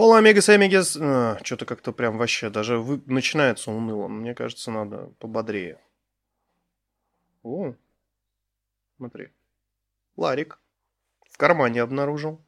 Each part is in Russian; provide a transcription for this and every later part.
Ола, Омегас, Омегас. А, что-то как-то прям вообще даже вы... начинается уныло. Мне кажется, надо пободрее. О, смотри. Ларик. В кармане обнаружил.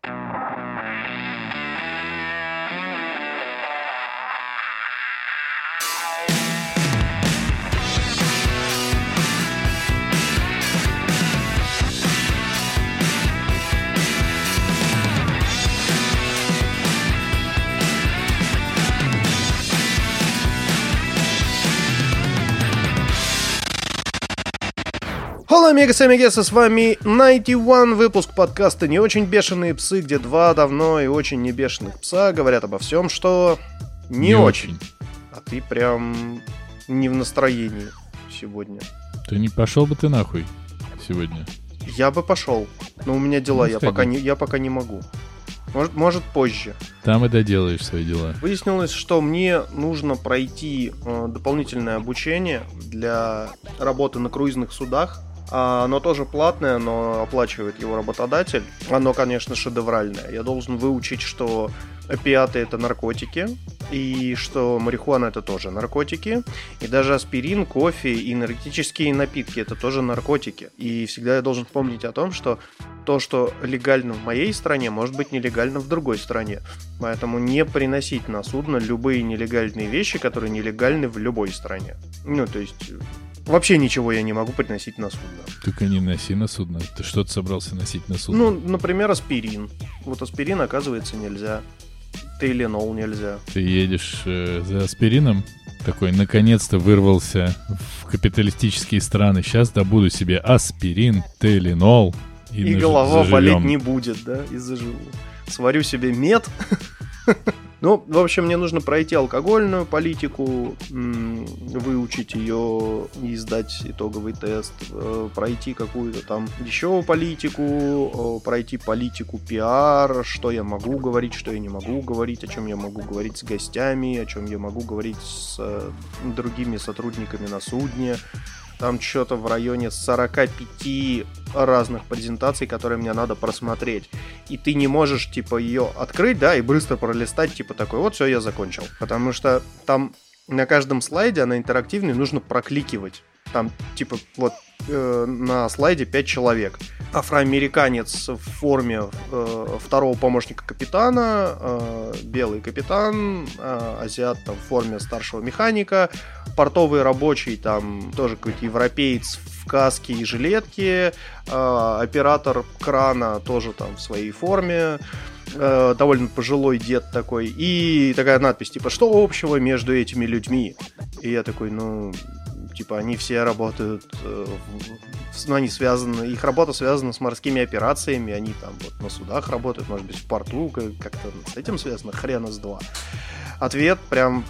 Hello, Омегас и Омегеса, с вами 91 выпуск подкаста «Не очень бешеные псы», где два давно и очень не бешеных пса говорят обо всем, что не, Не очень. очень. А ты прям не в настроении сегодня. Ты не пошел бы ты нахуй сегодня. Я бы пошел, но у меня дела, Ну, я пока, не, я пока не могу. Может, может позже. Там и доделаешь свои дела. Выяснилось, что мне нужно пройти э, дополнительное обучение для работы на круизных судах. А, Оно тоже платное, но оплачивает его работодатель. Оно, конечно, шедевральное. Я должен выучить, что опиаты это наркотики, и что марихуана это тоже наркотики, и даже аспирин, кофе и энергетические напитки это тоже наркотики. И всегда я должен помнить о том, что то, что легально в моей стране, может быть нелегально в другой стране. Поэтому не приносить на судно любые нелегальные вещи, которые нелегальны в любой стране. Ну, то есть, вообще ничего я не могу приносить на судно. Только не носи на судно. Ты что ты собрался носить на судно? Ну, например, аспирин. Вот аспирин, оказывается, нельзя. Тейленол нельзя. Ты едешь э, за аспирином, такой, наконец-то вырвался в капиталистические страны. Сейчас добуду себе аспирин, теленол. И, И наж- голова заживем. болеть не будет, да, и заживу. Сварю себе мед. Ну, в общем, мне нужно пройти алкогольную политику, выучить ее и сдать итоговый тест, э, пройти какую-то там еще политику, э, пройти политику пиар, что я могу говорить, что я не могу говорить, о чем я могу говорить с гостями, о чем я могу говорить с э, другими сотрудниками на судне. Там что-то в районе 45 разных презентаций, которые мне надо просмотреть. И ты не можешь, типа, ее открыть, да, и быстро пролистать, типа, такой, вот, все, я закончил. Потому что там на каждом слайде, она интерактивная, нужно прокликивать. Там, типа, вот э, на слайде 5 человек. Афроамериканец в форме э, второго помощника капитана, э, белый капитан, э, азиат там, в форме старшего механика, портовый рабочий, там тоже какой-то европеец в каске и жилетке, э, оператор крана тоже там в своей форме, э, довольно пожилой дед такой, и такая надпись, типа, что общего между этими людьми? И я такой, ну, типа, они все работают, э, в- ну, они связаны, их работа связана с морскими операциями, они там вот на судах работают, может быть, в порту, как- как-то с этим связано, хрена с два. Ответ прям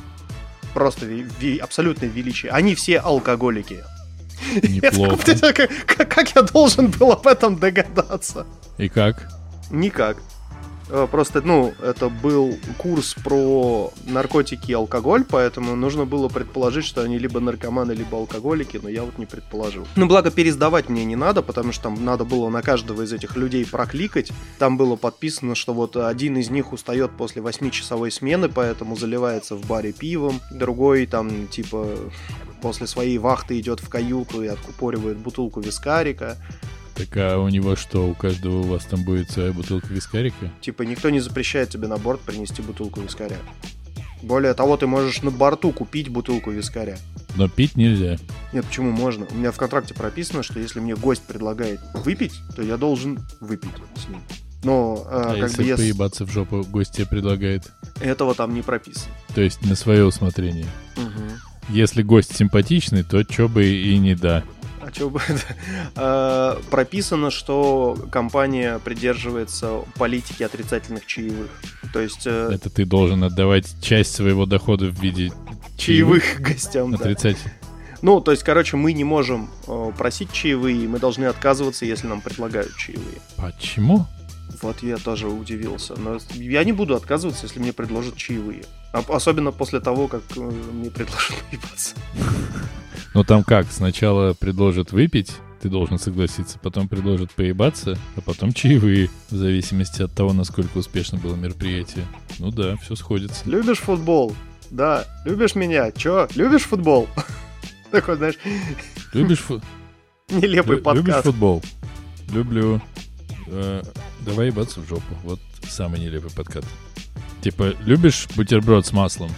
просто ви- абсолютное величие. Они все алкоголики. Неплохо. Как- как я должен был об этом догадаться? И как? Никак. Э, Просто, ну, это был курс про наркотики и алкоголь, поэтому нужно было предположить, что они либо наркоманы, либо алкоголики, но я вот не предположил. Ну, благо, пересдавать мне не надо, потому что там надо было на каждого из этих людей прокликать. Там было подписано, что вот один из них устает после 8-часовой смены, поэтому заливается в баре пивом, другой там, типа, после своей вахты идет в каюту и откупоривает бутылку вискарика. Так а у него что, у каждого у вас там будет своя бутылка вискарика? Типа никто не запрещает тебе на борт принести бутылку вискаря. Более того, ты можешь на борту купить бутылку вискаря. Но пить нельзя. Нет, почему можно? У меня в контракте прописано, что если мне гость предлагает выпить, то я должен выпить с ним. Но э, А, как если бы если поебаться в жопу гость тебе предлагает? этого там не прописано. То есть на свое усмотрение. Если гость симпатичный, то чё бы и не да. Чё бы? Э, Прописано, что компания придерживается политики отрицательных чаевых. То есть э, Это ты должен отдавать часть своего дохода в виде чаевых гостям. да. отрицательных. Ну, то есть, короче, мы не можем э, просить чаевые, мы должны отказываться, если нам предлагают чаевые. Почему? Вот я тоже удивился. Но я не буду отказываться, если мне предложат чаевые. Особенно после того, как мне предложат поебаться. Ну там как, сначала предложат выпить, ты должен согласиться. Потом предложат поебаться, а потом чаевые, в зависимости от того, насколько успешно было мероприятие. Ну да, все сходится. Любишь футбол? Да. Любишь меня? Чё? Любишь футбол? Такой, знаешь, Любишь, фу... нелепый лю- любишь подкаст. футбол? Люблю. Э, давай ебаться в жопу. Вот самый нелепый подкат. Типа, любишь бутерброд с маслом?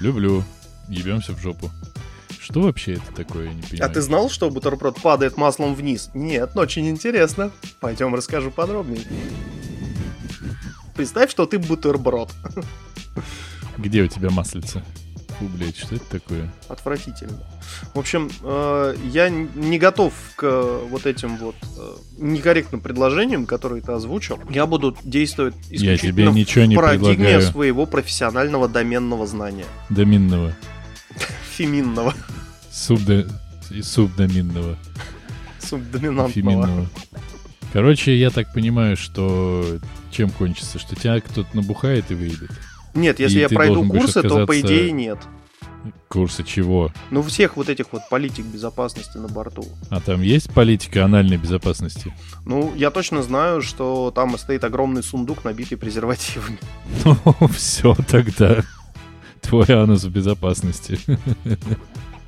Люблю. Ебемся в жопу. Что вообще это такое, я не А понимаю. ты знал, что бутерброд падает маслом вниз? Нет, но очень интересно. Пойдем расскажу подробнее. Представь, что ты бутерброд. Где у тебя маслица? Фу, блядь, что это такое? Отвратительно. В общем, э, я не готов к э, вот этим вот э, некорректным предложениям, которые ты озвучил. Я буду действовать Я тебе исключительно ничего не парадигме предлагаю. своего профессионального доменного знания. Доминного. Феминного, Субдо... и Субдоминного. субдоминантного. Феминного. Короче, я так понимаю, что чем кончится? Что тебя кто-то набухает и выйдет? Нет, если И я пройду курсы, то по отказаться- идее нет. Курсы чего? Ну, всех вот этих вот политик безопасности на борту. А там есть политика анальной безопасности? Ну, я точно знаю, что там стоит огромный сундук, набитый презервативами. Ну, все тогда. Твой анус в безопасности.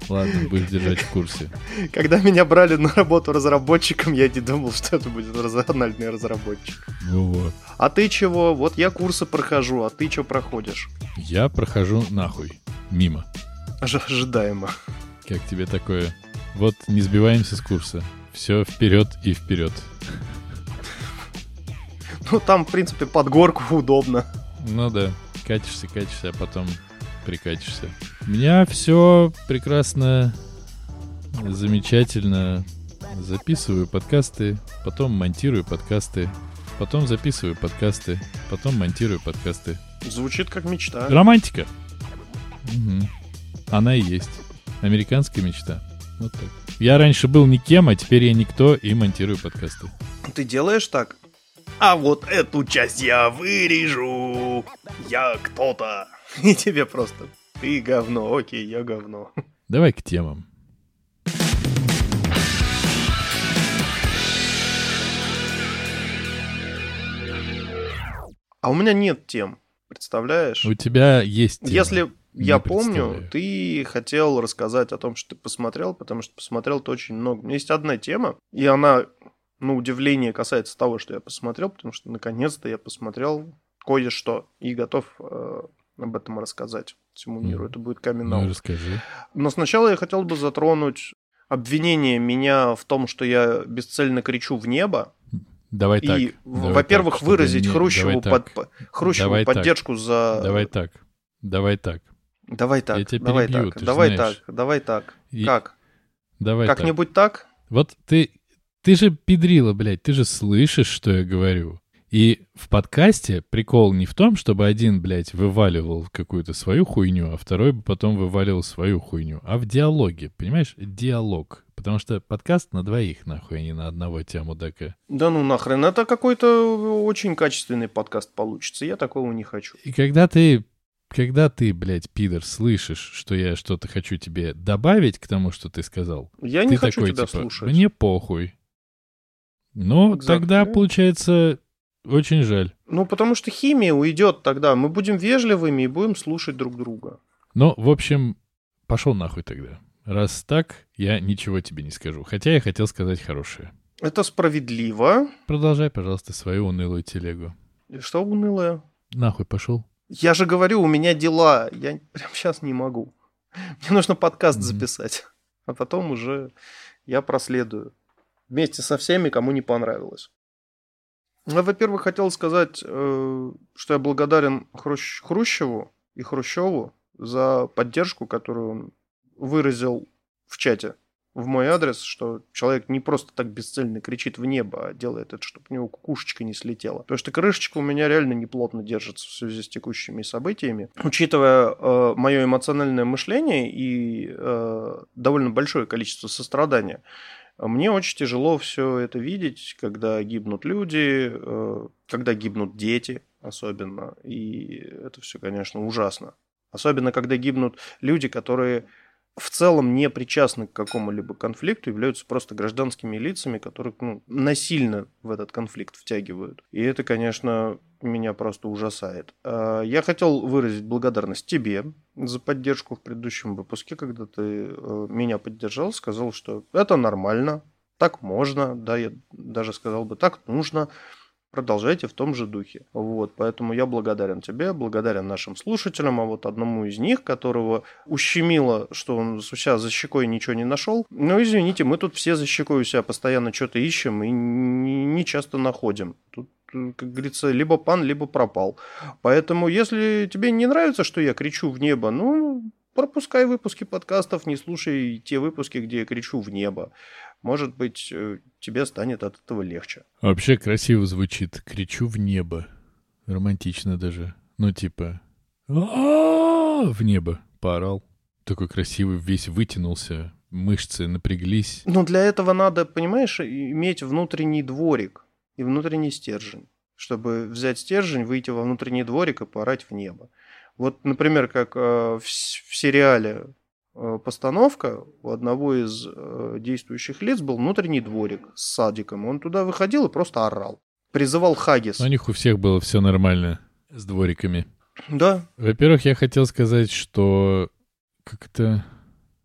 Ладно, будешь держать в курсе. Когда меня брали на работу разработчиком, я не думал, что это будет рациональный разработчик. Во-во. А ты чего? Вот я курсы прохожу, а ты что проходишь? Я прохожу нахуй. Мимо. Ож- Ожидаемо. Как тебе такое? Вот не сбиваемся с курса. Все вперед и вперед. Ну, там, в принципе, под горку удобно. Ну да, катишься, катишься, а потом прикатишься. У меня все прекрасно, замечательно. Записываю подкасты, потом монтирую подкасты, потом записываю подкасты, потом монтирую подкасты. Звучит как мечта. Романтика. Мгм. Она и есть. Американская мечта. Вот так. Я раньше был никем, а теперь я никто и монтирую подкасты. Ты делаешь так? А вот эту часть я вырежу. Я кто-то. И тебе просто. Ты говно. Окей, я говно. Давай к темам. А у меня нет тем. Представляешь? У тебя есть тема. Если я Не помню, представляю. ты хотел рассказать о том, что ты посмотрел, потому что посмотрел ты очень много. У меня есть одна тема, и она, на удивление, касается того, что я посмотрел, потому что наконец-то я посмотрел кое-что и готов э, об этом рассказать всему миру. Мгм. Это будет камин Ну, расскажи. Но сначала я хотел бы затронуть обвинение меня в том, что я бесцельно кричу в небо, Давай так. и, во-первых, так, выразить не- Хрущеву, давай так, под- по- Хрущеву Давай так. поддержку за... Давай так. Давай так. Давай так, Я тебя давай перебью, так, ты давай знаешь. так, давай так. И- Как? Давай так. Как-нибудь так? Вот ты, ты же педрила, блядь, ты же слышишь, что я говорю. И в подкасте прикол не в том, чтобы один, блядь, вываливал какую-то свою хуйню, а второй бы потом вываливал свою хуйню, а в диалоге, понимаешь? Диалог. Потому что подкаст на двоих, нахуй, а не на одного тебя, мудака. Да ну нахрен, это какой-то очень качественный подкаст получится. Я такого не хочу. И когда ты, когда ты, блядь, пидор, слышишь, что я что-то хочу тебе добавить к тому, что ты сказал, Я ты не хочу такой, тебя типа, слушать. мне похуй. Ну, Exactly. тогда, получается, очень жаль. Ну, потому что химия уйдет тогда. Мы будем вежливыми и будем слушать друг друга. Ну, в общем, пошел нахуй тогда. Раз так, я ничего тебе не скажу. Хотя я хотел сказать хорошее. Это справедливо. Продолжай, пожалуйста, свою унылую телегу. И Что унылое? Нахуй пошел. Я же говорю, у меня дела. Я прям сейчас не могу. Мне нужно подкаст Мгм. записать. А потом уже я проследую. Вместе со всеми, кому не понравилось. Ну, Во-первых, хотел сказать, э, что я благодарен Хрущ- Хрущеву и Хрущеву за поддержку, которую он выразил в чате в мой адрес, что человек не просто так бесцельно кричит в небо, а делает это, чтобы у него кукушечка не слетела. Потому что крышечка у меня реально неплотно держится в связи с текущими событиями. Учитывая э, мое эмоциональное мышление и э, довольно большое количество сострадания, мне очень тяжело все это видеть, когда гибнут люди, э, когда гибнут дети особенно. И это все, конечно, ужасно. Особенно, когда гибнут люди, которые в целом не причастны к какому-либо конфликту, являются просто гражданскими лицами, которых ну, насильно в этот конфликт втягивают. И это, конечно, меня просто ужасает. А, я хотел выразить благодарность тебе за поддержку в предыдущем выпуске, когда ты э, меня поддержал, сказал, что это нормально, так можно, да, я даже сказал бы, так нужно продолжайте в том же духе. Вот, поэтому я благодарен тебе, благодарен нашим слушателям, а вот одному из них, которого ущемило, что он у себя за щекой ничего не нашел. Ну, извините, мы тут все за щекой у себя постоянно что-то ищем и не часто находим. Тут как говорится, либо пан, либо пропал. Поэтому, если тебе не нравится, что я кричу в небо, ну, пропускай выпуски подкастов, не слушай те выпуски, где я кричу в небо. Может быть, э, тебе станет от этого легче. Вообще красиво звучит. Кричу в небо. Романтично даже. Ну, типа... В небо поорал. Такой красивый, весь вытянулся, мышцы напряглись. Ну, для этого надо, понимаешь, иметь внутренний дворик и внутренний стержень. Чтобы взять стержень, выйти во внутренний дворик и поорать в небо. Вот, например, как э, в, сериале Э, постановка у одного из э, действующих лиц был внутренний дворик с садиком. Он туда выходил и просто орал. Призывал Хагис. У них у всех было все нормально с двориками. Да. Во-первых, я хотел сказать, что как-то...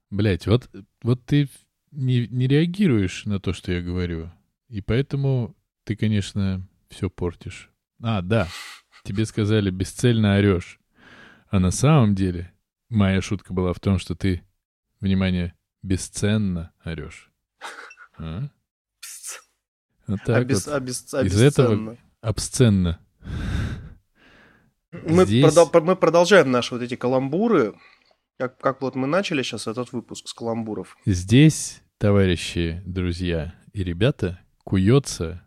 Блять, вот, вот ты не, не реагируешь на то, что я говорю. И поэтому ты, конечно, все портишь. А, да, тебе сказали, бесцельно орешь. А на самом деле Моя шутка была в том, что ты, внимание, бесценно орешь. А? Вот так Обес, вот. Обес, Из этого обсценно. Мы, Здесь... продол- мы продолжаем наши вот эти каламбуры. Как, как вот мы начали сейчас этот выпуск с каламбуров. Здесь, товарищи, друзья и ребята, куется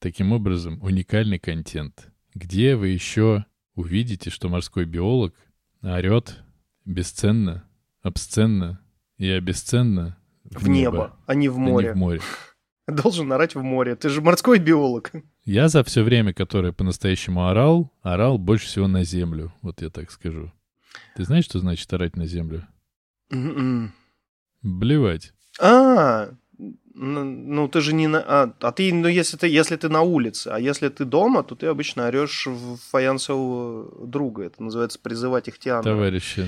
таким образом уникальный контент, где вы еще увидите, что морской биолог орет бесценно, обсценно и обесценно в, в небо, небо, а не в море. А не в море. Должен орать в море. Ты же морской биолог. Я за все время, которое по-настоящему орал, орал больше всего на землю. Вот я так скажу. Ты знаешь, что значит орать на землю? Mm-mm. М-м. Блевать. А, ну, ну ты же не на... А, а ты, ну если ты, если ты на улице, а если ты дома, то ты обычно орешь в фаянсового друга. Это называется призывать ихтиандра. Товарищи,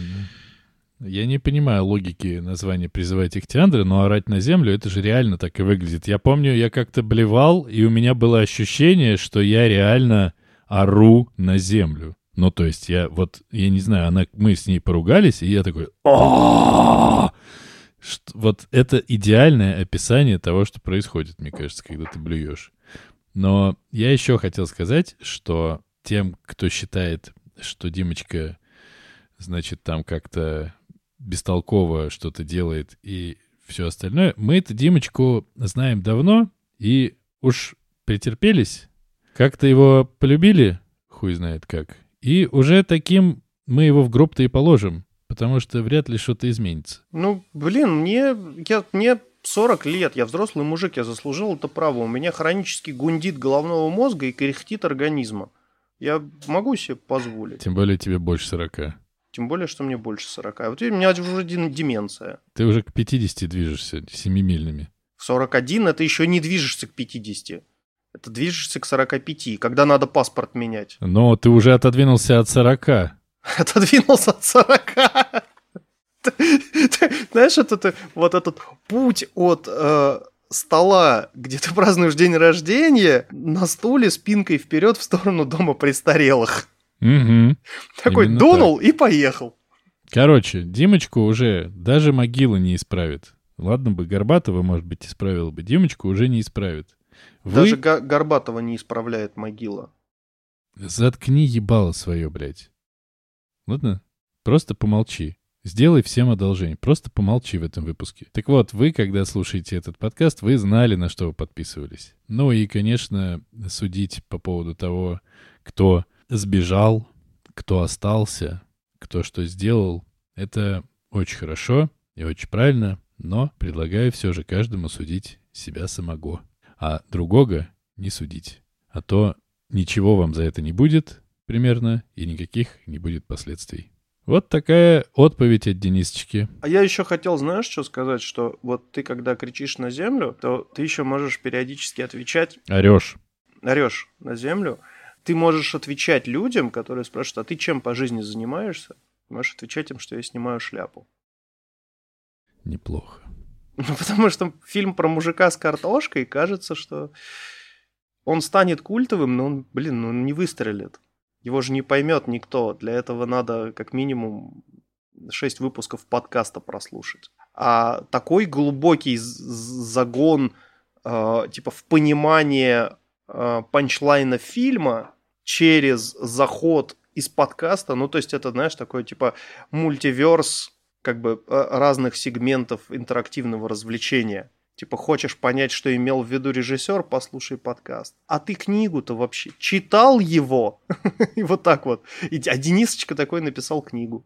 я не понимаю логики названия «Призывать Ихтиандра», но орать на землю — это же реально так и выглядит. Я помню, я как-то блевал, и у меня было ощущение, что я реально ору на землю. Ну, то есть я вот, я не знаю, она, мы с ней поругались, и я такой что, вот это идеальное описание того, что происходит, мне кажется, когда ты блюешь. Но я еще хотел сказать, что тем, кто считает, что Димочка, значит, там как-то бестолково что-то делает и все остальное, мы эту Димочку знаем давно и уж претерпелись, как-то его полюбили, хуй знает как, и уже таким мы его в гроб-то и положим потому что вряд ли что-то изменится. Ну, блин, мне, я, мне 40 лет, я взрослый мужик, я заслужил это право. У меня хронически гундит головного мозга и кряхтит организма. Я могу себе позволить. Тем более тебе больше 40. Тем более, что мне больше 40. А вот у меня уже деменция. Ты уже к 50 движешься, семимильными. В 41 это еще не движешься к 50. Это движешься к 45, когда надо паспорт менять. Но ты уже отодвинулся от 40. отодвинулся от 40. Знаешь, это, вот этот путь от э, стола, где ты празднуешь день рождения, на стуле спинкой вперед в сторону дома престарелых. Угу. Такой Именно дунул так. и поехал. Короче, Димочку уже даже могила не исправит. Ладно бы, Горбатова, может быть, исправил бы. Димочку уже не исправит. Вы... Даже Горбатова не исправляет могила. Заткни ебало свое, блядь. Ладно? Просто помолчи. Сделай всем одолжение. Просто помолчи в этом выпуске. Так вот, вы, когда слушаете этот подкаст, вы знали, на что вы подписывались. Ну и, конечно, судить по поводу того, кто сбежал, кто остался, кто что сделал, это очень хорошо и очень правильно, но предлагаю все же каждому судить себя самого, а другого не судить. А то ничего вам за это не будет, примерно, и никаких не будет последствий. Вот такая отповедь от Денисочки. А я еще хотел, знаешь, что сказать, что вот ты, когда кричишь на землю, то ты еще можешь периодически отвечать... Орешь. Орешь на землю. Ты можешь отвечать людям, которые спрашивают, а ты чем по жизни занимаешься? Можешь отвечать им, что я снимаю шляпу. Неплохо. Ну, потому что фильм про мужика с картошкой, кажется, что он станет культовым, но он, блин, ну, он не выстрелит. Его же не поймет никто. Для этого надо как минимум 6 выпусков подкаста прослушать. А такой глубокий загон, э, типа, в понимание э, панчлайна фильма через заход из подкаста, ну, то есть это, знаешь, такой, типа, мультиверс, как бы, э, разных сегментов интерактивного развлечения. Типа, хочешь понять, что имел в виду режиссер, послушай подкаст. А ты книгу-то вообще читал его? И вот так вот. А Денисочка такой написал книгу.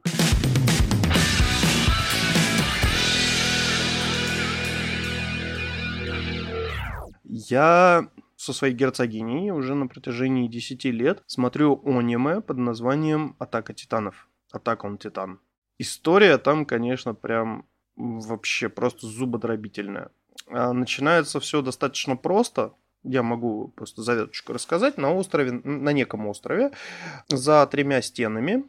Я со своей герцогиней уже на протяжении 10 лет смотрю аниме под названием «Атака титанов». «Атака он титан». История там, конечно, прям вообще просто зубодробительная. А, начинается все достаточно просто. Я могу просто заветочку рассказать. На острове, на неком острове, за тремя стенами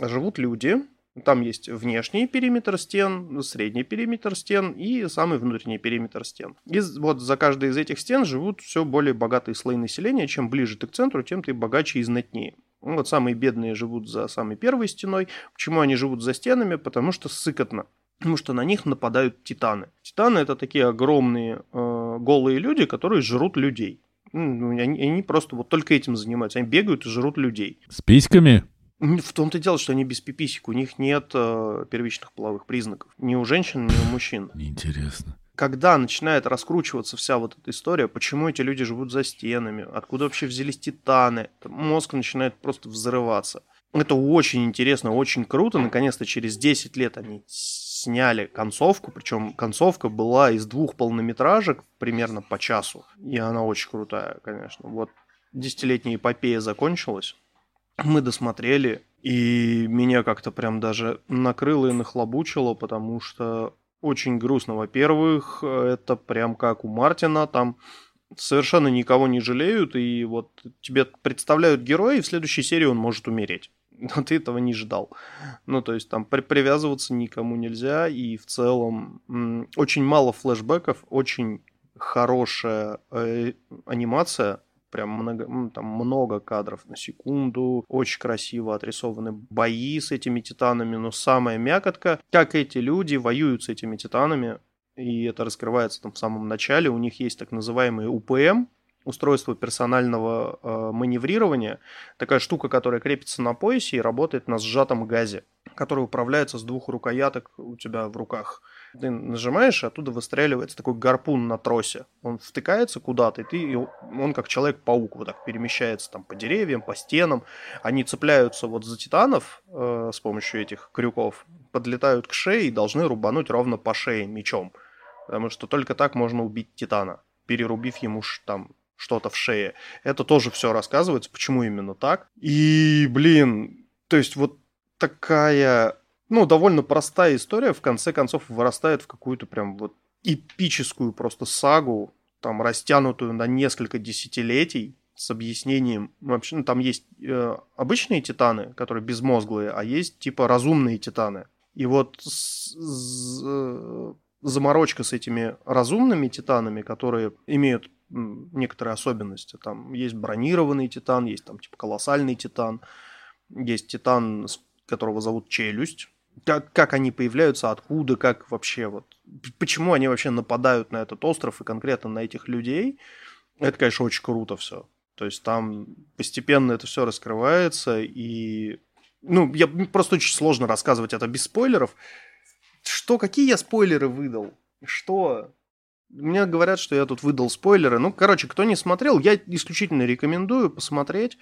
живут люди. Там есть внешний периметр стен, средний периметр стен и самый внутренний периметр стен. И вот за каждой из этих стен живут все более богатые слои населения. Чем ближе ты к центру, тем ты богаче и знатнее. Вот самые бедные живут за самой первой стеной. Почему они живут за стенами? Потому что сыкотно потому что на них нападают титаны. Титаны это такие огромные э, голые люди, которые жрут людей. Ну, они, они просто вот только этим занимаются. Они бегают и жрут людей. С письками? В том-то и дело, что они без пиписек. У них нет э, первичных половых признаков. Ни у женщин, ни у мужчин. Интересно. Когда начинает раскручиваться вся вот эта история, почему эти люди живут за стенами, откуда вообще взялись титаны, мозг начинает просто взрываться. Это очень интересно, очень круто. Наконец-то через 10 лет они сняли концовку, причем концовка была из двух полнометражек примерно по часу. И она очень крутая, конечно. Вот десятилетняя эпопея закончилась. Мы досмотрели, и меня как-то прям даже накрыло и нахлобучило, потому что очень грустно. Во-первых, это прям как у Мартина, там совершенно никого не жалеют, и вот тебе представляют героя, и в следующей серии он может умереть. но ты этого не ждал. Ну, то есть там при привязываться никому нельзя, и в целом очень мало флешбеков, очень хорошая э, анимация, прям много, там много кадров на секунду, очень красиво отрисованы бои с этими титанами, но самая мякотка, как эти люди воюют с этими титанами, и это раскрывается там в самом начале, у них есть так называемые УПМ, устройство персонального э, маневрирования, такая штука, которая крепится на поясе и работает на сжатом газе, который управляется с двух рукояток у тебя в руках. Ты нажимаешь, и оттуда выстреливается такой гарпун на тросе. Он втыкается куда-то, и ты, он как человек-паук вот так перемещается там по деревьям, по стенам. Они цепляются вот за титанов э, с помощью этих крюков, подлетают к шее и должны рубануть ровно по шее мечом. Потому что только так можно убить титана перерубив ему там что-то в шее. Это тоже все рассказывается, почему именно так. И, блин, то есть вот такая, ну, довольно простая история, в конце концов, вырастает в какую-то прям вот эпическую просто сагу, там, растянутую на несколько десятилетий, с объяснением. Вообще, ну, там есть э, обычные титаны, которые безмозглые, а есть типа разумные титаны. И вот с, с, э, заморочка с этими разумными титанами, которые имеют некоторые особенности. Там есть бронированный титан, есть там типа колоссальный титан, есть титан, которого зовут Челюсть. Как, как они появляются, откуда, как вообще вот, почему они вообще нападают на этот остров и конкретно на этих людей, это, конечно, очень круто все. То есть там постепенно это все раскрывается, и, ну, я просто очень сложно рассказывать это без спойлеров. Что, какие я спойлеры выдал? Что? Мне говорят, что я тут выдал спойлеры. Ну, короче, кто не смотрел, я исключительно рекомендую посмотреть,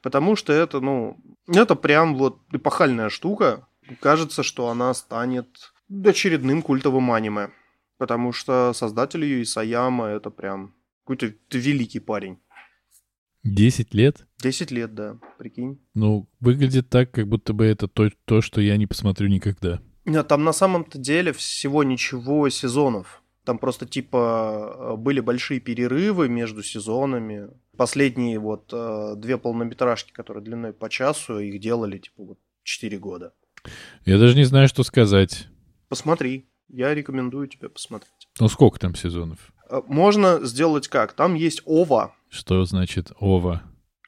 потому что это, ну, это прям вот эпохальная штука. Кажется, что она станет очередным культовым аниме. Потому что создатель ее Исаяма это прям какой-то великий парень. 10 лет? 10 лет, да, прикинь. Ну, выглядит так, как будто бы это то, то что я не посмотрю никогда. Нет, там на самом-то деле всего ничего сезонов. Там просто типа были большие перерывы между сезонами. Последние вот э, две полнометражки, которые длиной по часу, их делали типа вот 4 года. Я даже не знаю, что сказать. Посмотри. Я рекомендую тебе посмотреть. Ну сколько там сезонов? Э, можно сделать как? Там есть ОВА. Что значит ОВА?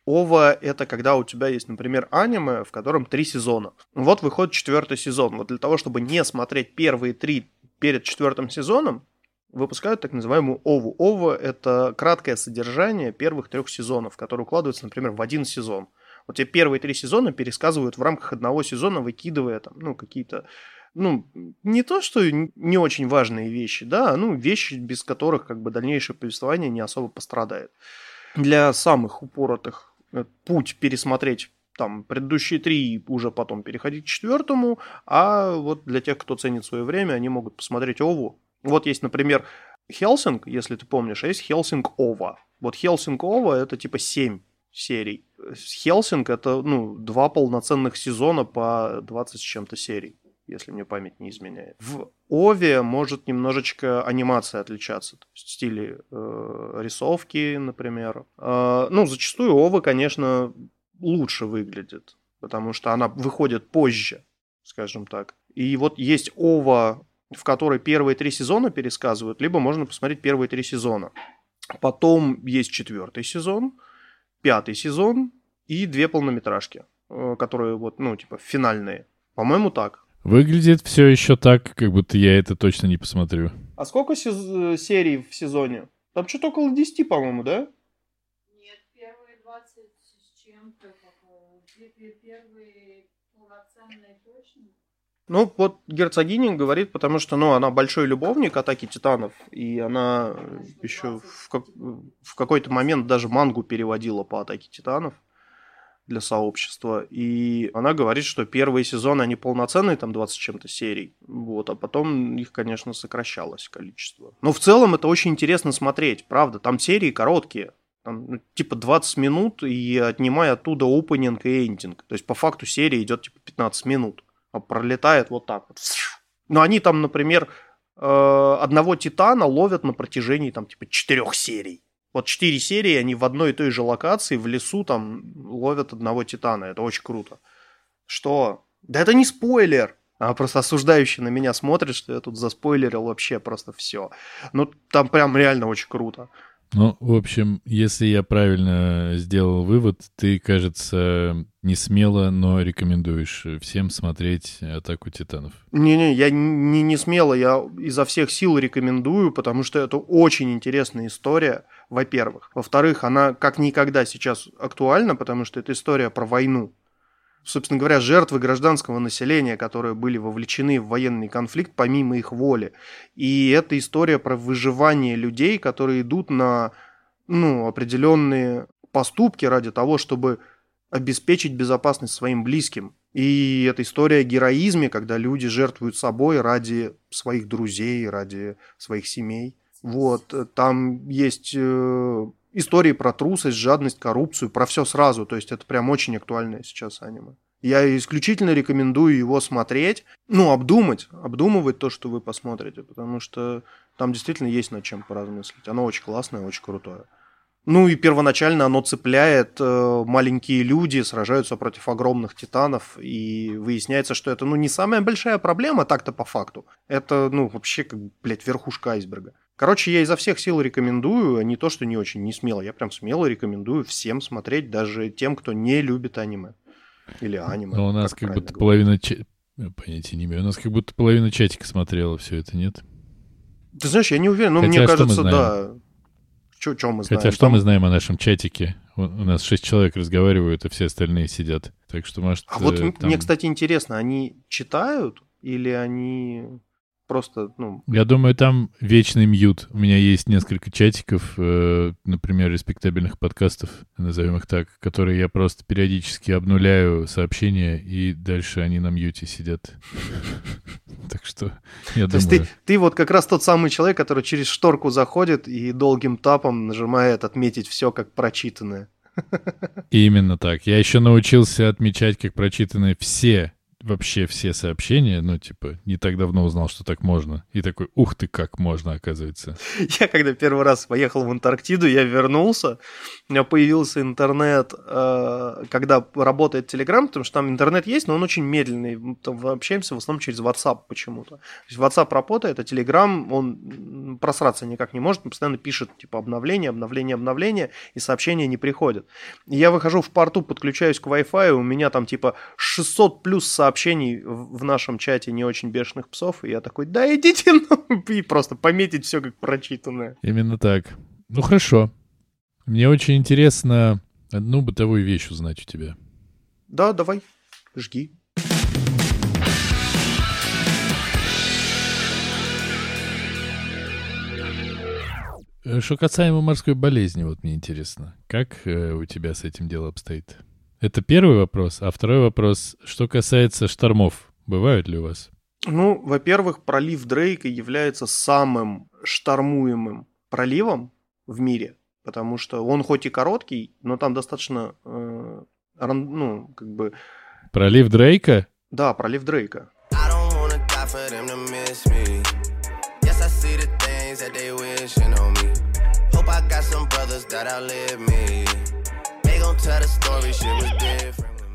ОВА — это когда у тебя есть, например, аниме, в котором три сезона. Вот выходит четвертый сезон. Вот для того, чтобы не смотреть первые три перед четвертым сезоном, выпускают так называемую ОВУ. ОВА — это краткое содержание первых трех сезонов, которые укладываются, например, в один сезон. Вот тебе первые три сезона пересказывают в рамках одного сезона, выкидывая там, ну, какие-то ну, не то, что не очень важные вещи, да, ну, вещи, без которых как бы дальнейшее повествование не особо пострадает. Для самых упоротых э, пусть пересмотреть там предыдущие три и уже потом переходить к четвертому, а вот для тех, кто ценит свое время, они могут посмотреть Ову. Вот есть, например, Hellsing, если ты помнишь, а есть Hellsing OVA. Вот Hellsing OVA это типа семь серий. Hellsing это, ну, два полноценных сезона по 20 с чем-то серий если мне память не изменяет. В Ове может немножечко анимация отличаться, то есть стили э, рисовки, например. Э, ну, зачастую Ова, конечно, лучше выглядит, потому что она выходит позже, скажем так. И вот есть Ова, в которой первые три сезона пересказывают, либо можно посмотреть первые три сезона. Потом есть четвертый сезон, пятый сезон и две полнометражки, э, которые вот, ну, типа, финальные. По-моему, так. Выглядит все еще так, как будто я это точно не посмотрю. А сколько сез- серий в сезоне? Там что-то около 10, по-моему, да? Нет, первые 20 с чем-то. Первые полноценные точно. Ну, вот герцогиня говорит, потому что, ну, она большой любовник Атаки Титанов, и она еще в, как- в какой-то момент даже мангу переводила по Атаке Титанов для сообщества. И она говорит, что первые сезоны, они полноценные, там 20 чем-то серий. Вот, а потом их, конечно, сокращалось количество. Но в целом это очень интересно смотреть, правда. Там серии короткие. Там, ну, типа 20 минут и отнимая оттуда опенинг и эндинг. То есть по факту серия идет типа 15 минут. А пролетает вот так вот. Но они там, например, э, одного Титана ловят на протяжении там типа четырех серий. Вот четыре серии, они в одной и той же локации, в лесу там ловят одного титана. Это очень круто. Что? Да это не спойлер! Она просто осуждающий на меня смотрит, что я тут заспойлерил вообще просто все. Ну, там прям реально очень круто. Ну, в общем, если я правильно сделал вывод, ты, кажется, не смело, но рекомендуешь всем смотреть «Атаку титанов». Не-не, я не, не смело, я изо всех сил рекомендую, потому что это очень интересная история, во-первых. Во-вторых, она как никогда сейчас актуальна, потому что это история про войну собственно говоря, жертвы гражданского населения, которые были вовлечены в военный конфликт помимо их воли. И это история про выживание людей, которые идут на ну, определенные поступки ради того, чтобы обеспечить безопасность своим близким. И это история о героизме, когда люди жертвуют собой ради своих друзей, ради своих семей. Вот, там есть э, истории про трусость, жадность, коррупцию, про все сразу. То есть это прям очень актуальное сейчас аниме. Я исключительно рекомендую его смотреть, ну, обдумать, обдумывать то, что вы посмотрите, потому что там действительно есть над чем поразмыслить. Оно очень классное, очень крутое. Ну и первоначально оно цепляет, э, маленькие люди сражаются против огромных титанов, и выясняется, что это, ну, не самая большая проблема так-то по факту. Это, ну, вообще, как, блядь, верхушка айсберга. Короче, я изо всех сил рекомендую, а не то, что не очень, не смело. Я прям смело рекомендую всем смотреть, даже тем, кто не любит аниме. Или аниме. Но у нас как, как будто половина... Ч... Понятия не имею. У нас как будто половина чатика смотрела все это, нет? Ты знаешь, я не уверен. Ну, Хотя, мне кажется, да. Что, что мы знаем? Хотя что Там... мы знаем о нашем чатике? У, у нас шесть человек разговаривают, а все остальные сидят. Так что, может... А вот э, там... мне, кстати, интересно, они читают или они просто, ну... Я думаю, там вечный мьют. У меня есть несколько чатиков, э, например, респектабельных подкастов, назовем их так, которые я просто периодически обнуляю сообщения, и дальше они на мьюте сидят. Так что я То думаю... есть ты вот как раз тот самый человек, который через шторку заходит и долгим тапом нажимает отметить все как прочитанное. Именно так. Я еще научился отмечать, как прочитаны все вообще все сообщения, ну, типа, не так давно узнал, что так можно. И такой, ух ты, как можно, оказывается. Я когда первый раз поехал в Антарктиду, я вернулся, у меня появился интернет, э, когда работает Telegram, потому что там интернет есть, но он очень медленный. Мы там общаемся в основном через WhatsApp почему-то. То есть WhatsApp работает, а Telegram, он просраться никак не может, он постоянно пишет, типа, обновление, обновление, обновление, и сообщения не приходят. Я выхожу в порту, подключаюсь к Wi-Fi, у меня там, типа, 600 плюс сообщений сообщений в нашем чате не очень бешеных псов, и я такой, да идите, ну, и просто пометить все как прочитанное. Именно так. Ну хорошо. Мне очень интересно одну бытовую вещь узнать у тебя. Да, давай, жги. Э, что касаемо морской болезни, вот мне интересно, как э, у тебя с этим дело обстоит? Это первый вопрос. А второй вопрос, что касается штормов. Бывают ли у вас? Ну, во-первых, пролив Дрейка является самым штормуемым проливом в мире, потому что он хоть и короткий, но там достаточно, э, ран, ну, как бы... Пролив Дрейка? Да, пролив Дрейка. Hope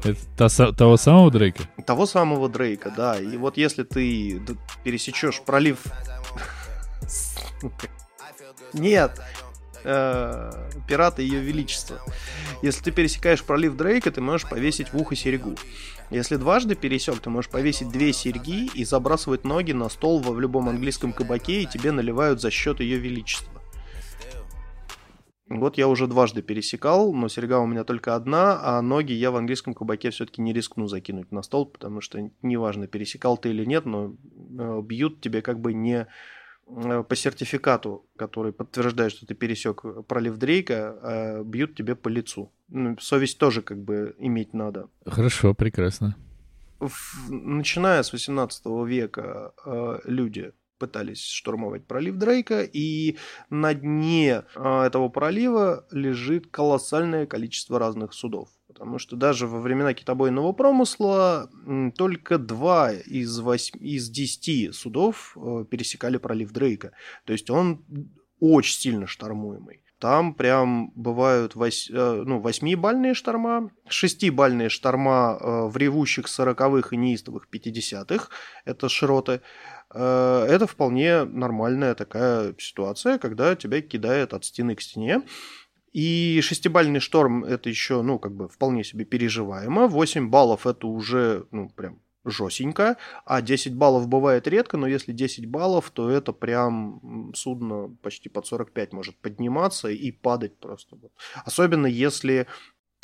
Это того самого Дрейка? Того самого Дрейка, да. И вот если ты пересечешь пролив... Нет, э, пираты Ее Величества. Если ты пересекаешь пролив Дрейка, ты можешь повесить в ухо серьгу. Если дважды пересек, ты можешь повесить две серьги и забрасывать ноги на стол в любом английском кабаке, и тебе наливают за счет Ее Величества. Вот я уже дважды пересекал, но серьга у меня только одна, а ноги я в английском кабаке все-таки не рискну закинуть на стол, потому что неважно, пересекал ты или нет, но э, бьют тебе как бы не э, по сертификату, который подтверждает, что ты пересек пролив Дрейка, а бьют тебе по лицу. Ну, совесть тоже как бы иметь надо. Хорошо, прекрасно. В, начиная с 18 века э, люди пытались штурмовать пролив Дрейка, и на дне а, этого пролива лежит колоссальное количество разных судов. Потому что даже во времена китобойного промысла только два из, восьми, из десяти судов э, пересекали пролив Дрейка. То есть он очень сильно штормуемый. Там прям бывают вось, э, ну, шторма, шестибальные шторма э, в ревущих сороковых и неистовых пятидесятых, это широты, Э, это вполне нормальная такая ситуация, когда тебя кидает от стены к стене. И шестибальный шторм это еще, ну, как бы вполне себе переживаемо. 8 баллов это уже, ну, прям жестенько, а 10 баллов бывает редко, но если 10 баллов, то это прям судно почти под 45 может подниматься и падать просто. Особенно если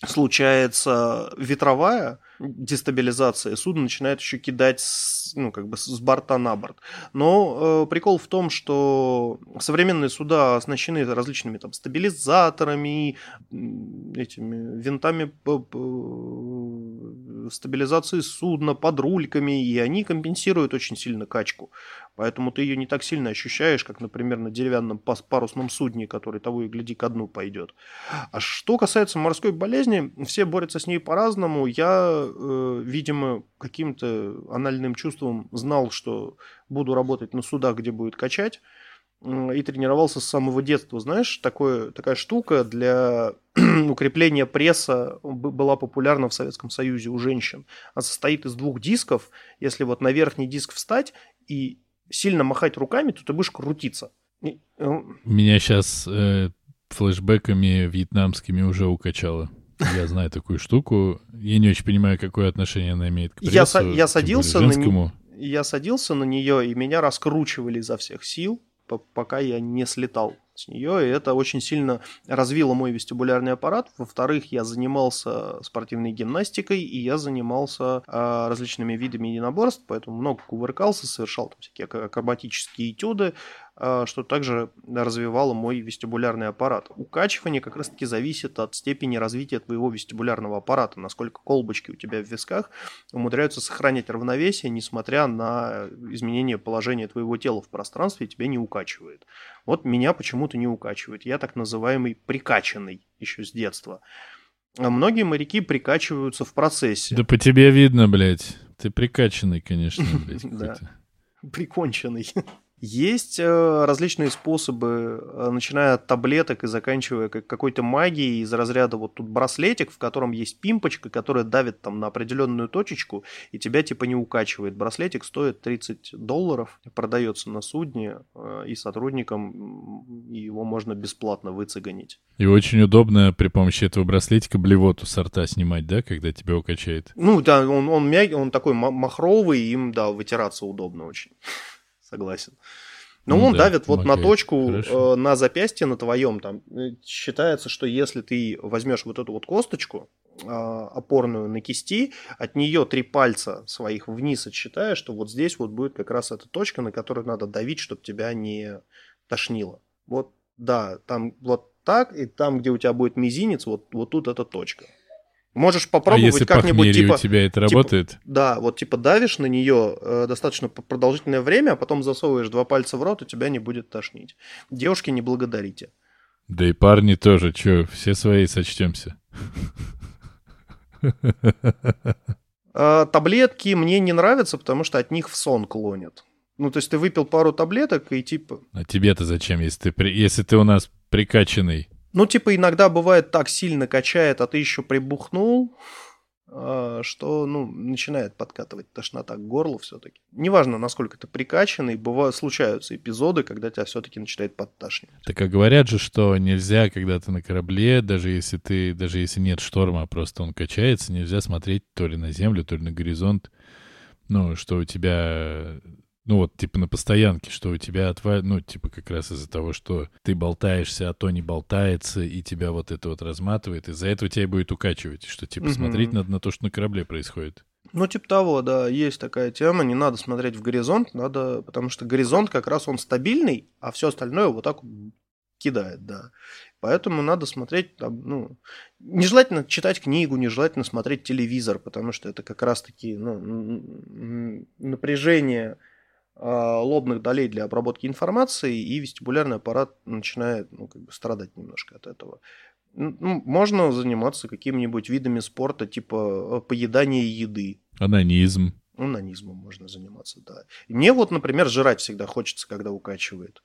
случается ветровая дестабилизация, судно начинает еще кидать с, ну, как бы с борта на борт. Но э, прикол в том, что современные суда оснащены различными там стабилизаторами, этими винтами стабилизации судна, подрульками, и они компенсируют очень сильно качку. Поэтому ты ее не так сильно ощущаешь, как, например, на деревянном парусном судне, который того и гляди ко дну пойдет. А что касается морской болезни, все борются с ней по-разному. Я, э, видимо, каким-то анальным чувством знал, что буду работать на судах, где будет качать и тренировался с самого детства. Знаешь, такое, такая штука для укрепления пресса была популярна в Советском Союзе у женщин. Она состоит из двух дисков. Если вот на верхний диск встать и сильно махать руками, то ты будешь крутиться. Э, Меня сейчас э, флешбеками вьетнамскими уже укачало. Я знаю такую штуку. Я не очень понимаю, какое отношение она имеет к прессу. Я, я садился на не... я садился на нее, и меня раскручивали изо всех сил, пока я не слетал с нее, и это очень сильно развило мой вестибулярный аппарат. Во-вторых, я занимался спортивной гимнастикой, и я занимался э, различными видами единоборств, поэтому много кувыркался, совершал там всякие акробатические этюды, что также развивало мой вестибулярный аппарат. Укачивание как раз-таки зависит от степени развития твоего вестибулярного аппарата, насколько колбочки у тебя в висках умудряются сохранять равновесие, несмотря на изменение положения твоего тела в пространстве, тебя не укачивает. Вот меня почему-то не укачивает. Я так называемый прикачанный еще с детства. А многие моряки прикачиваются в процессе. Да по тебе видно, блядь. Ты прикачанный, конечно, блядь, Да. Приконченный. Есть э, различные способы, э, начиная от таблеток и заканчивая как- какой-то магией из разряда вот тут браслетик, в котором есть пимпочка, которая давит там на определенную точечку, и тебя типа не укачивает. Браслетик стоит 30 долларов, продается на судне, э, и сотрудникам его можно бесплатно выцеганить. И очень удобно при помощи этого браслетика блевоту с рта снимать, да, когда тебя укачает. Ну да, он, он мягкий, он такой ма- махровый, им, да, вытираться удобно очень. Согласен. Но Ну он да, давит вот на помогает. точку Хорошо. э, на запястье на твоем. Там э, считается, что если ты возьмешь вот эту вот косточку э, опорную на кисти, от нее три пальца своих вниз отсчитаешь, что вот здесь вот будет как раз эта точка, на которую надо давить, чтобы тебя не тошнило. Вот, да, там вот так, и там, где у тебя будет мизинец, вот, вот тут эта точка. Можешь а попробовать если как-нибудь типа... у тебя это типа- работает? Да, вот типа давишь на нее э, достаточно продолжительное время, а потом засовываешь два пальца в рот, и тебя не будет тошнить. Девушки, не благодарите. Да и парни тоже, чё, все свои сочтемся. А, таблетки мне не нравятся, потому что от них в сон клонят. Ну, то есть ты выпил пару таблеток и типа... А тебе-то зачем, если ты, если ты у нас прикачанный? Ну, типа иногда бывает так сильно качает, а ты еще прибухнул, а, что, ну, начинает подкатывать тошнота к горлу все-таки. Неважно, насколько ты прикачанный, бывают, случаются эпизоды, когда тебя все-таки начинает подташнивать. Так а говорят же, что нельзя, когда ты на корабле, даже если ты, даже если нет шторма, а просто он качается, нельзя смотреть то ли на землю, то ли на горизонт. Ну, что у тебя, ну вот, типа на постоянке, что у тебя отва... ну, типа как раз из-за того, что ты болтаешься, а то не болтается, и тебя вот это вот разматывает, из-за этого тебя будет укачивать, что типа Мгм. смотреть надо на то, что на корабле происходит. Ну, типа того, да, есть такая тема, не надо смотреть в горизонт, надо, потому что горизонт как раз он стабильный, а все остальное вот так кидает, да. Поэтому надо смотреть, там, ну, нежелательно читать книгу, нежелательно смотреть телевизор, потому что это как раз-таки ну, напряжение лобных долей для обработки информации, и вестибулярный аппарат начинает ну, как бы страдать немножко от этого. Ну, можно заниматься какими-нибудь видами спорта, типа э, поедания еды. Анонизм. Онанизмом можно заниматься, да. И мне вот, например, жрать всегда хочется, когда укачивает.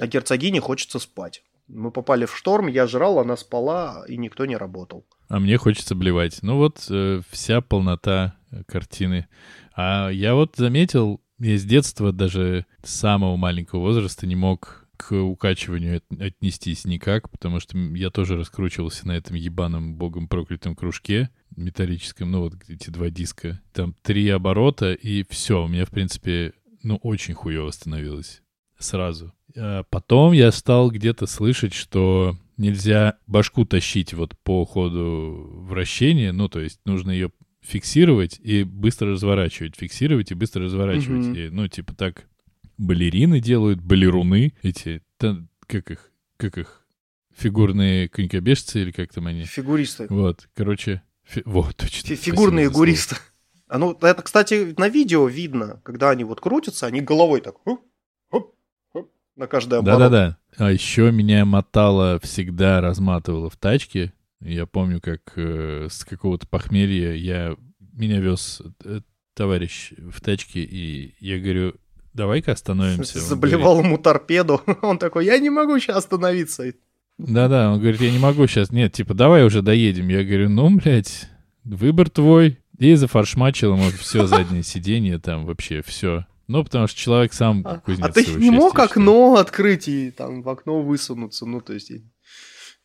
А герцогине хочется спать. Мы попали в шторм, я жрал, она спала, и никто не работал. А мне хочется блевать. Ну вот э, вся полнота э, картины. А я вот заметил, я с детства даже с самого маленького возраста не мог к укачиванию от- отнестись никак, потому что я тоже раскручивался на этом ебаном богом проклятом кружке металлическом, ну вот эти два диска. Там три оборота, и все, у меня, в принципе, ну, очень хуево становилось сразу. А потом я стал где-то слышать, что нельзя башку тащить вот по ходу вращения, ну, то есть нужно ее фиксировать и быстро разворачивать, фиксировать и быстро разворачивать. Мгм. И, ну, типа так балерины делают, балеруны эти, та- как их, как их, фигурные конькобежцы или как там они. Фигуристы. Вот, короче, фи- вот, точно. Фигурные гуристы. А ну, это, кстати, на видео видно, когда они вот крутятся, они головой так хоп, хоп, хоп, на каждый оборот. Да-да-да. А еще меня мотало всегда, разматывало в тачке. Я помню, как э, с какого-то похмелья я меня вез э, товарищ в тачке, и я говорю, давай-ка остановимся. Заблевал ему торпеду. Он такой, я не могу сейчас остановиться. Да-да, он говорит, я не могу сейчас. Нет, типа, давай уже доедем. Я говорю, ну, блядь, выбор твой. И зафаршмачил ему все заднее сиденье, там вообще все. Ну, потому что человек сам А, кузнец а ты не мог окно открыть и там в окно высунуться? Ну, то есть...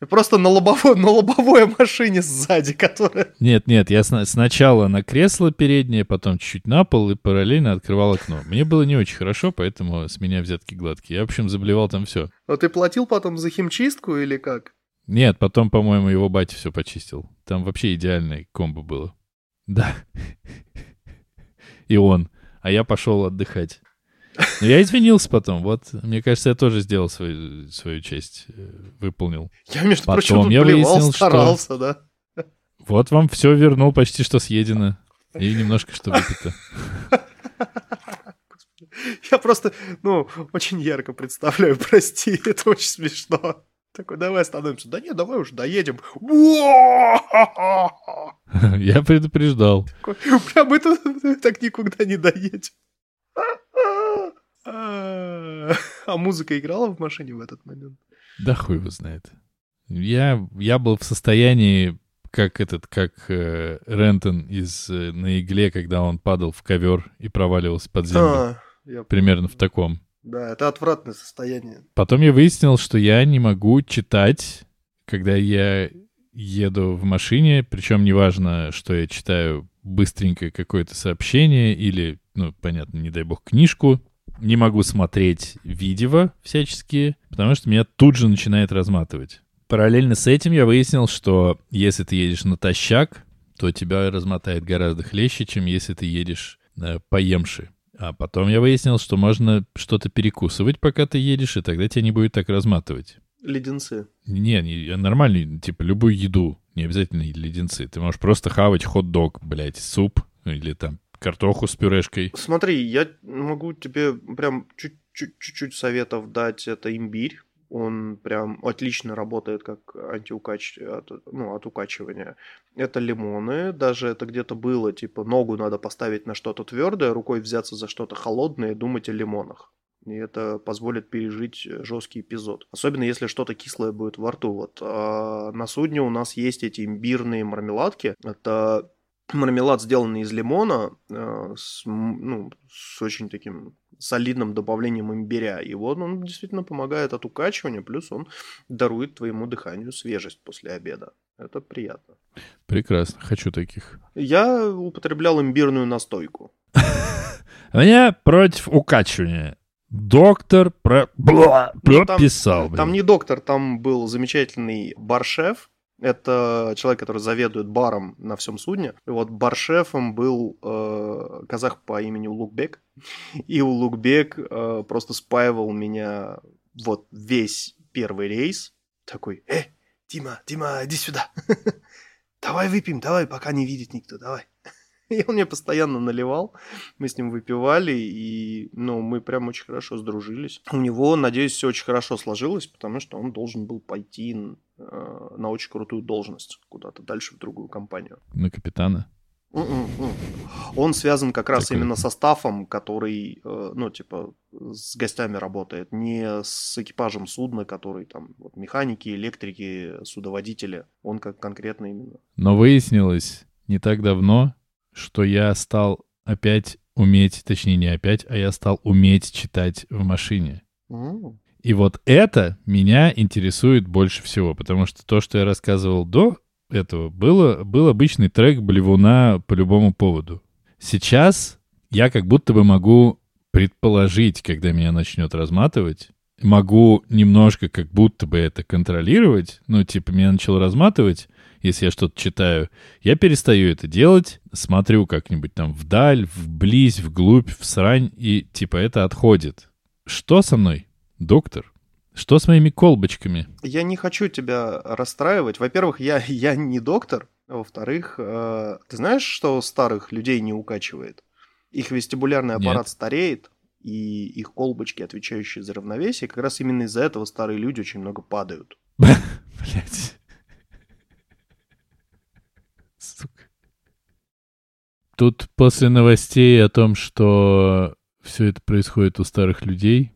и- Просто на лобовой, на лобовой машине сзади, которая... Нет, нет, я сна- сначала на кресло переднее, потом чуть-чуть на пол и параллельно открывал окно. Мне было не очень хорошо, поэтому с меня взятки гладкие. Я, в общем, заблевал там все. А ты платил потом за химчистку или как? Нет, потом, по-моему, его батя все почистил. Там вообще идеальное комбо было. Да. И он. А я пошел отдыхать. Но я извинился потом. Вот, мне кажется, я тоже сделал свою, свою часть, э, выполнил. Я, между Потом прочим, я блевал, выяснил, что- старался, да? Вот вам все вернул почти что съедено. И немножко что выпито. Я просто, ну, очень ярко представляю, прости, это очень смешно. Такой, давай остановимся. Да нет, давай уже доедем. Я предупреждал. Такой, Прям это так никуда не доедем. А музыка играла в машине в этот момент? Да хуй его знает. Я, я был в состоянии, как этот, как э, Рентон из э, «На игле», когда он падал в ковер и проваливался под землю. А, я- Примерно в таком. Да, это отвратное состояние. Потом я выяснил, что я не могу читать, когда я еду в машине, причем неважно, что я читаю быстренько какое-то сообщение или, ну, понятно, не дай бог, книжку. Не могу смотреть видео всяческие, потому что меня тут же начинает разматывать. Параллельно с этим я выяснил, что если ты едешь натощак, то тебя размотает гораздо хлеще, чем если ты едешь э, поемши. А потом я выяснил, что можно что-то перекусывать, пока ты едешь, и тогда тебя не будет так разматывать. Леденцы. Не, не нормальный, типа, любую еду, не обязательно леденцы. Ты можешь просто хавать хот-дог, блядь, суп или там картоху с пюрешкой. Смотри, я могу тебе прям чуть-чуть советов дать. Это имбирь. Он прям отлично работает как антиукач... от, ну, от укачивания. Это лимоны. Даже это где-то было, типа, ногу надо поставить на что-то твердое, рукой взяться за что-то холодное и думать о лимонах. И это позволит пережить жесткий эпизод. Особенно если что-то кислое будет во рту. Вот а на судне у нас есть эти имбирные мармеладки. Это мармелад, сделанный из лимона, э, с, ну, с очень таким солидным добавлением имбиря. И вот он действительно помогает от укачивания, плюс он дарует твоему дыханию свежесть после обеда. Это приятно. Прекрасно, хочу таких. Я употреблял имбирную настойку. У меня против укачивания. Доктор про... бла- Ну, там- прописал, Там не доктор, там был замечательный баршеф. Это человек, который заведует баром на всем судне. И вот баршефом был э, казах по имени Улугбек. И Улугбек э, просто спаивал меня вот весь первый рейс. Такой, э, Дима, Дима, иди сюда. Давай выпьем, давай, пока не видит никто, давай. И он мне постоянно наливал, мы с ним выпивали, и, ну, мы прям очень хорошо сдружились. У него, надеюсь, все очень хорошо сложилось, потому что он должен был пойти на очень крутую должность куда-то дальше в другую компанию. На капитана. М-м-м. Он связан как раз Такой. именно со стафом, который, э, ну, типа, с гостями работает, не с экипажем судна, который там, вот, механики, электрики, судоводители. Он как конкретно именно. Но выяснилось не так давно, что я стал опять уметь, точнее не опять, а я стал уметь читать в машине. М. И вот это меня интересует больше всего, потому что то, что я рассказывал до этого, было, был обычный трек Блевуна по любому поводу. Сейчас я как будто бы могу предположить, когда меня начнет разматывать, могу немножко как будто бы это контролировать, ну, типа, меня начало разматывать, если я что-то читаю, я перестаю это делать, смотрю как-нибудь там вдаль, вблизь, вглубь, в срань, и типа это отходит. Что со мной, доктор? Что с моими колбочками? Я не хочу тебя расстраивать. Во-первых, я, я не доктор. Во-вторых, э, ты знаешь, что старых людей не укачивает? Их вестибулярный Нет. аппарат стареет, и их колбочки, отвечающие за равновесие, как раз именно из-за этого старые люди очень много падают. Блять. Сука. Тут после новостей о том, что все это происходит у старых людей,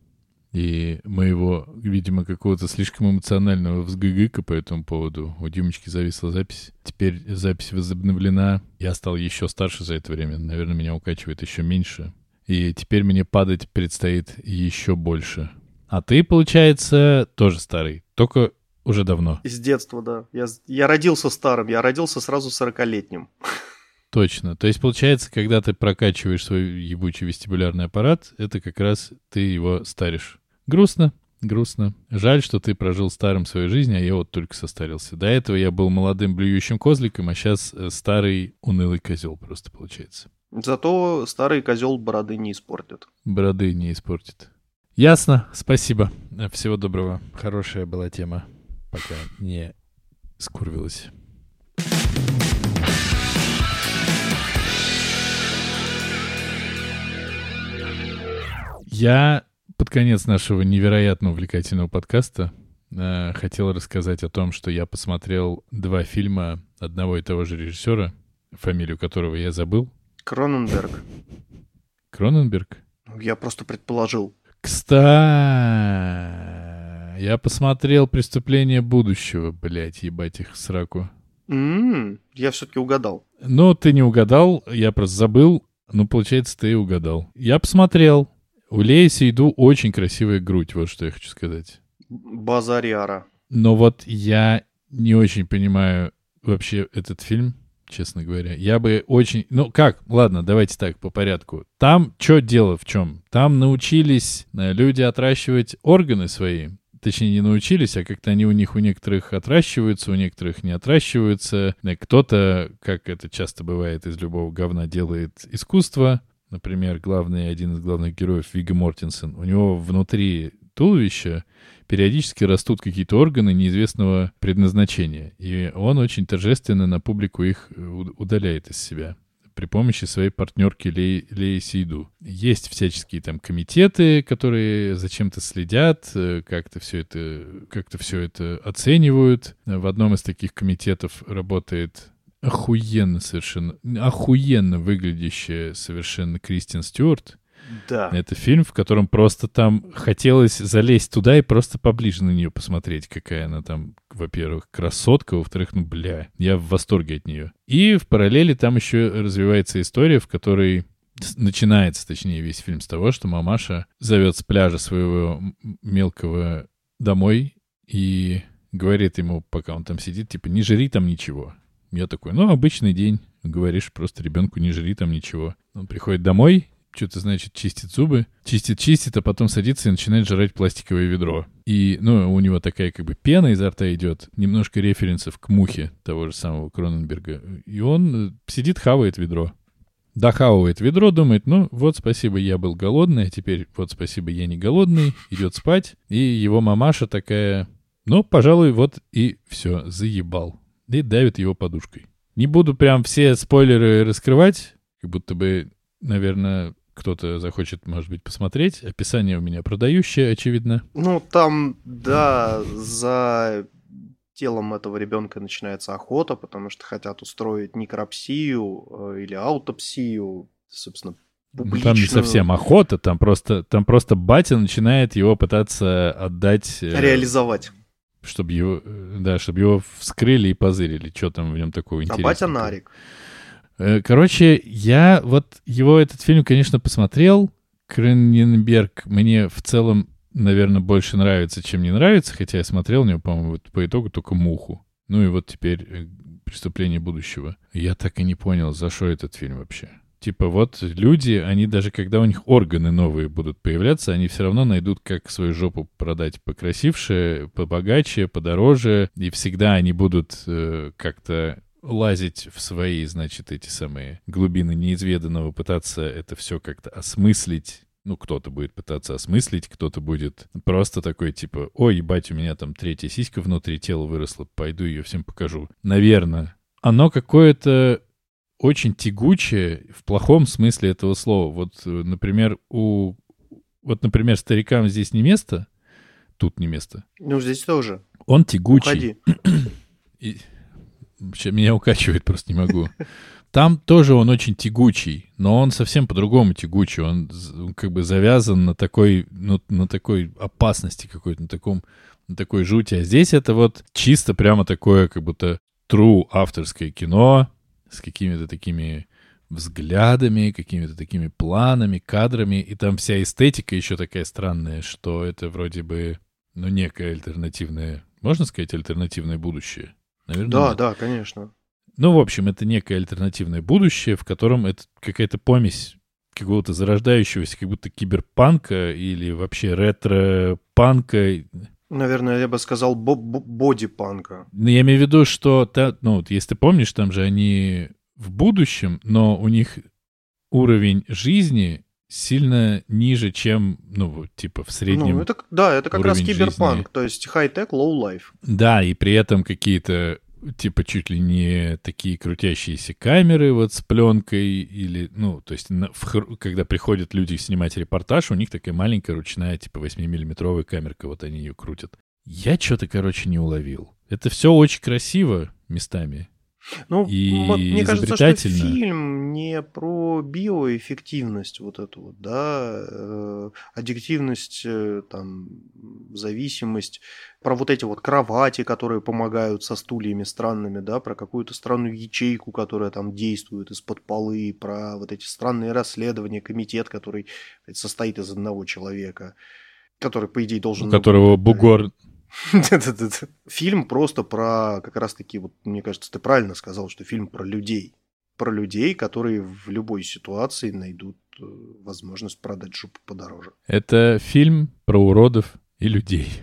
и моего, видимо, какого-то слишком эмоционального взгыгыка по этому поводу. У Димочки зависла запись. Теперь запись возобновлена. Я стал еще старше за это время. Наверное, меня укачивает еще меньше. И теперь мне падать предстоит еще больше. А ты, получается, тоже старый. Только уже давно. Из детства, да. Я, я родился старым, я родился сразу 40-летним. Точно. То есть, получается, когда ты прокачиваешь свой ебучий вестибулярный аппарат, это как раз ты его старишь. Грустно, грустно. Жаль, что ты прожил старым свою жизнь, а я вот только состарился. До этого я был молодым блюющим козликом, а сейчас старый унылый козел просто получается. Зато старый козел бороды не испортит. Бороды не испортит. Ясно, спасибо. Всего доброго. Хорошая была тема, пока не скурвилась. Я под конец нашего невероятно увлекательного подкаста э, хотел рассказать о том, что я посмотрел два фильма одного и того же режиссера, фамилию которого я забыл. Кроненберг. Кроненберг? Ну, Я просто предположил. Кстати, я посмотрел «Преступление будущего», блядь, ебать их сраку. М, Я все-таки угадал. Ну, ты не угадал, я просто забыл. Ну, получается, ты и угадал. Я посмотрел. У Леи Сейду очень красивая грудь, вот что я хочу сказать. Базариара. Но вот я не очень понимаю вообще этот фильм, честно говоря. Я бы очень... Ну как? Ладно, давайте так, по порядку. Там что дело в чем? Там научились э, люди отращивать органы свои. Точнее, не научились, а как-то они у них у некоторых отращиваются, у некоторых не отращиваются. Э, Кто-то, как это часто бывает, из любого говна делает искусство. Например, главный, один из главных героев Вига Мортенсен. У него внутри туловища периодически растут какие-то органы неизвестного предназначения. И он очень торжественно на публику их э, удаляет из себя при помощи своей партнерки Леи, Леи Сейду. Есть всяческие там комитеты, которые зачем-то следят, э, как-то все это, как-то все это оценивают. В одном из таких комитетов работает охуенно совершенно, охуенно выглядящая совершенно Кристин Стюарт. Да. Это фильм, в котором просто там хотелось залезть туда и просто поближе на нее посмотреть, какая она там, во-первых, красотка, во-вторых, ну, бля, я в восторге от нее. И в параллели там еще развивается история, в которой начинается, точнее, весь фильм с того, что мамаша зовет с пляжа своего мелкого домой и говорит ему, пока он там сидит, типа, не жри там ничего. Я такой, ну, обычный день. Говоришь просто ребенку, не жри там ничего. Он приходит домой, что-то, значит, чистит зубы, чистит-чистит, а потом садится и начинает жрать пластиковое ведро. И, ну, у него такая как бы пена изо рта идет, немножко референсов к мухе того же самого Кроненберга. И он э, сидит, хавает ведро. Дохавывает ведро, думает, ну, вот спасибо, я был голодный, а теперь вот спасибо, я не голодный, идет спать. И его мамаша такая, ну, пожалуй, вот и все, заебал. И давит его подушкой. Не буду прям все спойлеры раскрывать, как будто бы, наверное, кто-то захочет, может быть, посмотреть. Описание у меня продающее, очевидно. Ну, там, да, за телом этого ребенка начинается охота, потому что хотят устроить некропсию э, или аутопсию, собственно, Ну, Там не публичную. совсем охота, там просто, там просто батя начинает его пытаться отдать, э, реализовать. Чтобы его, да, чтобы его вскрыли и позырили, что там в нем такого А интересного. батя Нарик. Э, Короче, я вот его этот фильм, конечно, посмотрел. Кроненберг мне в целом, наверное, больше нравится, чем не нравится, хотя я смотрел на него, по-моему, вот по итогу только «Муху». Ну и вот теперь э, «Преступление будущего». Я так и не понял, за что этот фильм вообще. Типа вот люди, они даже когда у них органы новые будут появляться, они все равно найдут, как свою жопу продать покрасивше, побогаче, подороже, и всегда они будут э, как-то лазить в свои, значит, эти самые глубины неизведанного, пытаться это все как-то осмыслить. Ну, кто-то будет пытаться осмыслить, кто-то будет просто такой, типа, ой, ебать, у меня там третья сиська внутри тела выросла, пойду ее всем покажу. Наверное. Оно какое-то очень тягучее в плохом смысле этого слова. Вот, э, например, у... Вот, например, старикам здесь не место, тут не место. Ну, здесь тоже. Он тягучий. Уходи. И... Меня укачивает, просто не могу. Там тоже он очень тягучий, но он совсем по-другому тягучий. Он, он как бы завязан на такой, ну, на такой опасности какой-то, на таком, на такой жути. А здесь это вот чисто прямо такое, как будто true авторское кино с какими-то такими взглядами, какими-то такими планами, кадрами. И там вся эстетика еще такая странная, что это вроде бы, ну, некое альтернативное, можно сказать, альтернативное будущее? Наверное, Да, нет. да, конечно. Ну, в общем, это некое альтернативное будущее, в котором это какая-то помесь какого-то зарождающегося, как будто киберпанка или вообще ретро-панка. Наверное, я бы сказал бо- бо- боди-панка. Ну, я имею в виду, что, та- ну, вот если ты помнишь, там же они в будущем, но у них уровень жизни сильно ниже, чем, ну, типа, в среднем. Ну, это, да, это как раз киберпанк, жизни. то есть high-tech, low-life. Да, и при этом какие-то типа чуть ли не такие крутящиеся камеры вот с пленкой или, ну, то есть на- в когда приходят люди снимать репортаж, у них такая маленькая ручная типа 8-миллиметровая камерка, вот они ее крутят. Я что-то, короче, не уловил. Это все очень красиво местами. Ну, И мне кажется, что фильм не про биоэффективность вот эту вот, да, э, аддиктивность, э, там, зависимость, про вот эти вот кровати, которые помогают со стульями странными, да, про какую-то странную ячейку, которая там действует из-под полы, про вот эти странные расследования, комитет, который состоит из одного человека, который, по идее, должен... У которого бугор... Фильм просто про, как раз-таки, вот мне кажется, ты правильно сказал, что фильм про людей. Про людей, которые в любой ситуации найдут э, возможность продать жопу подороже. Это фильм про уродов и людей.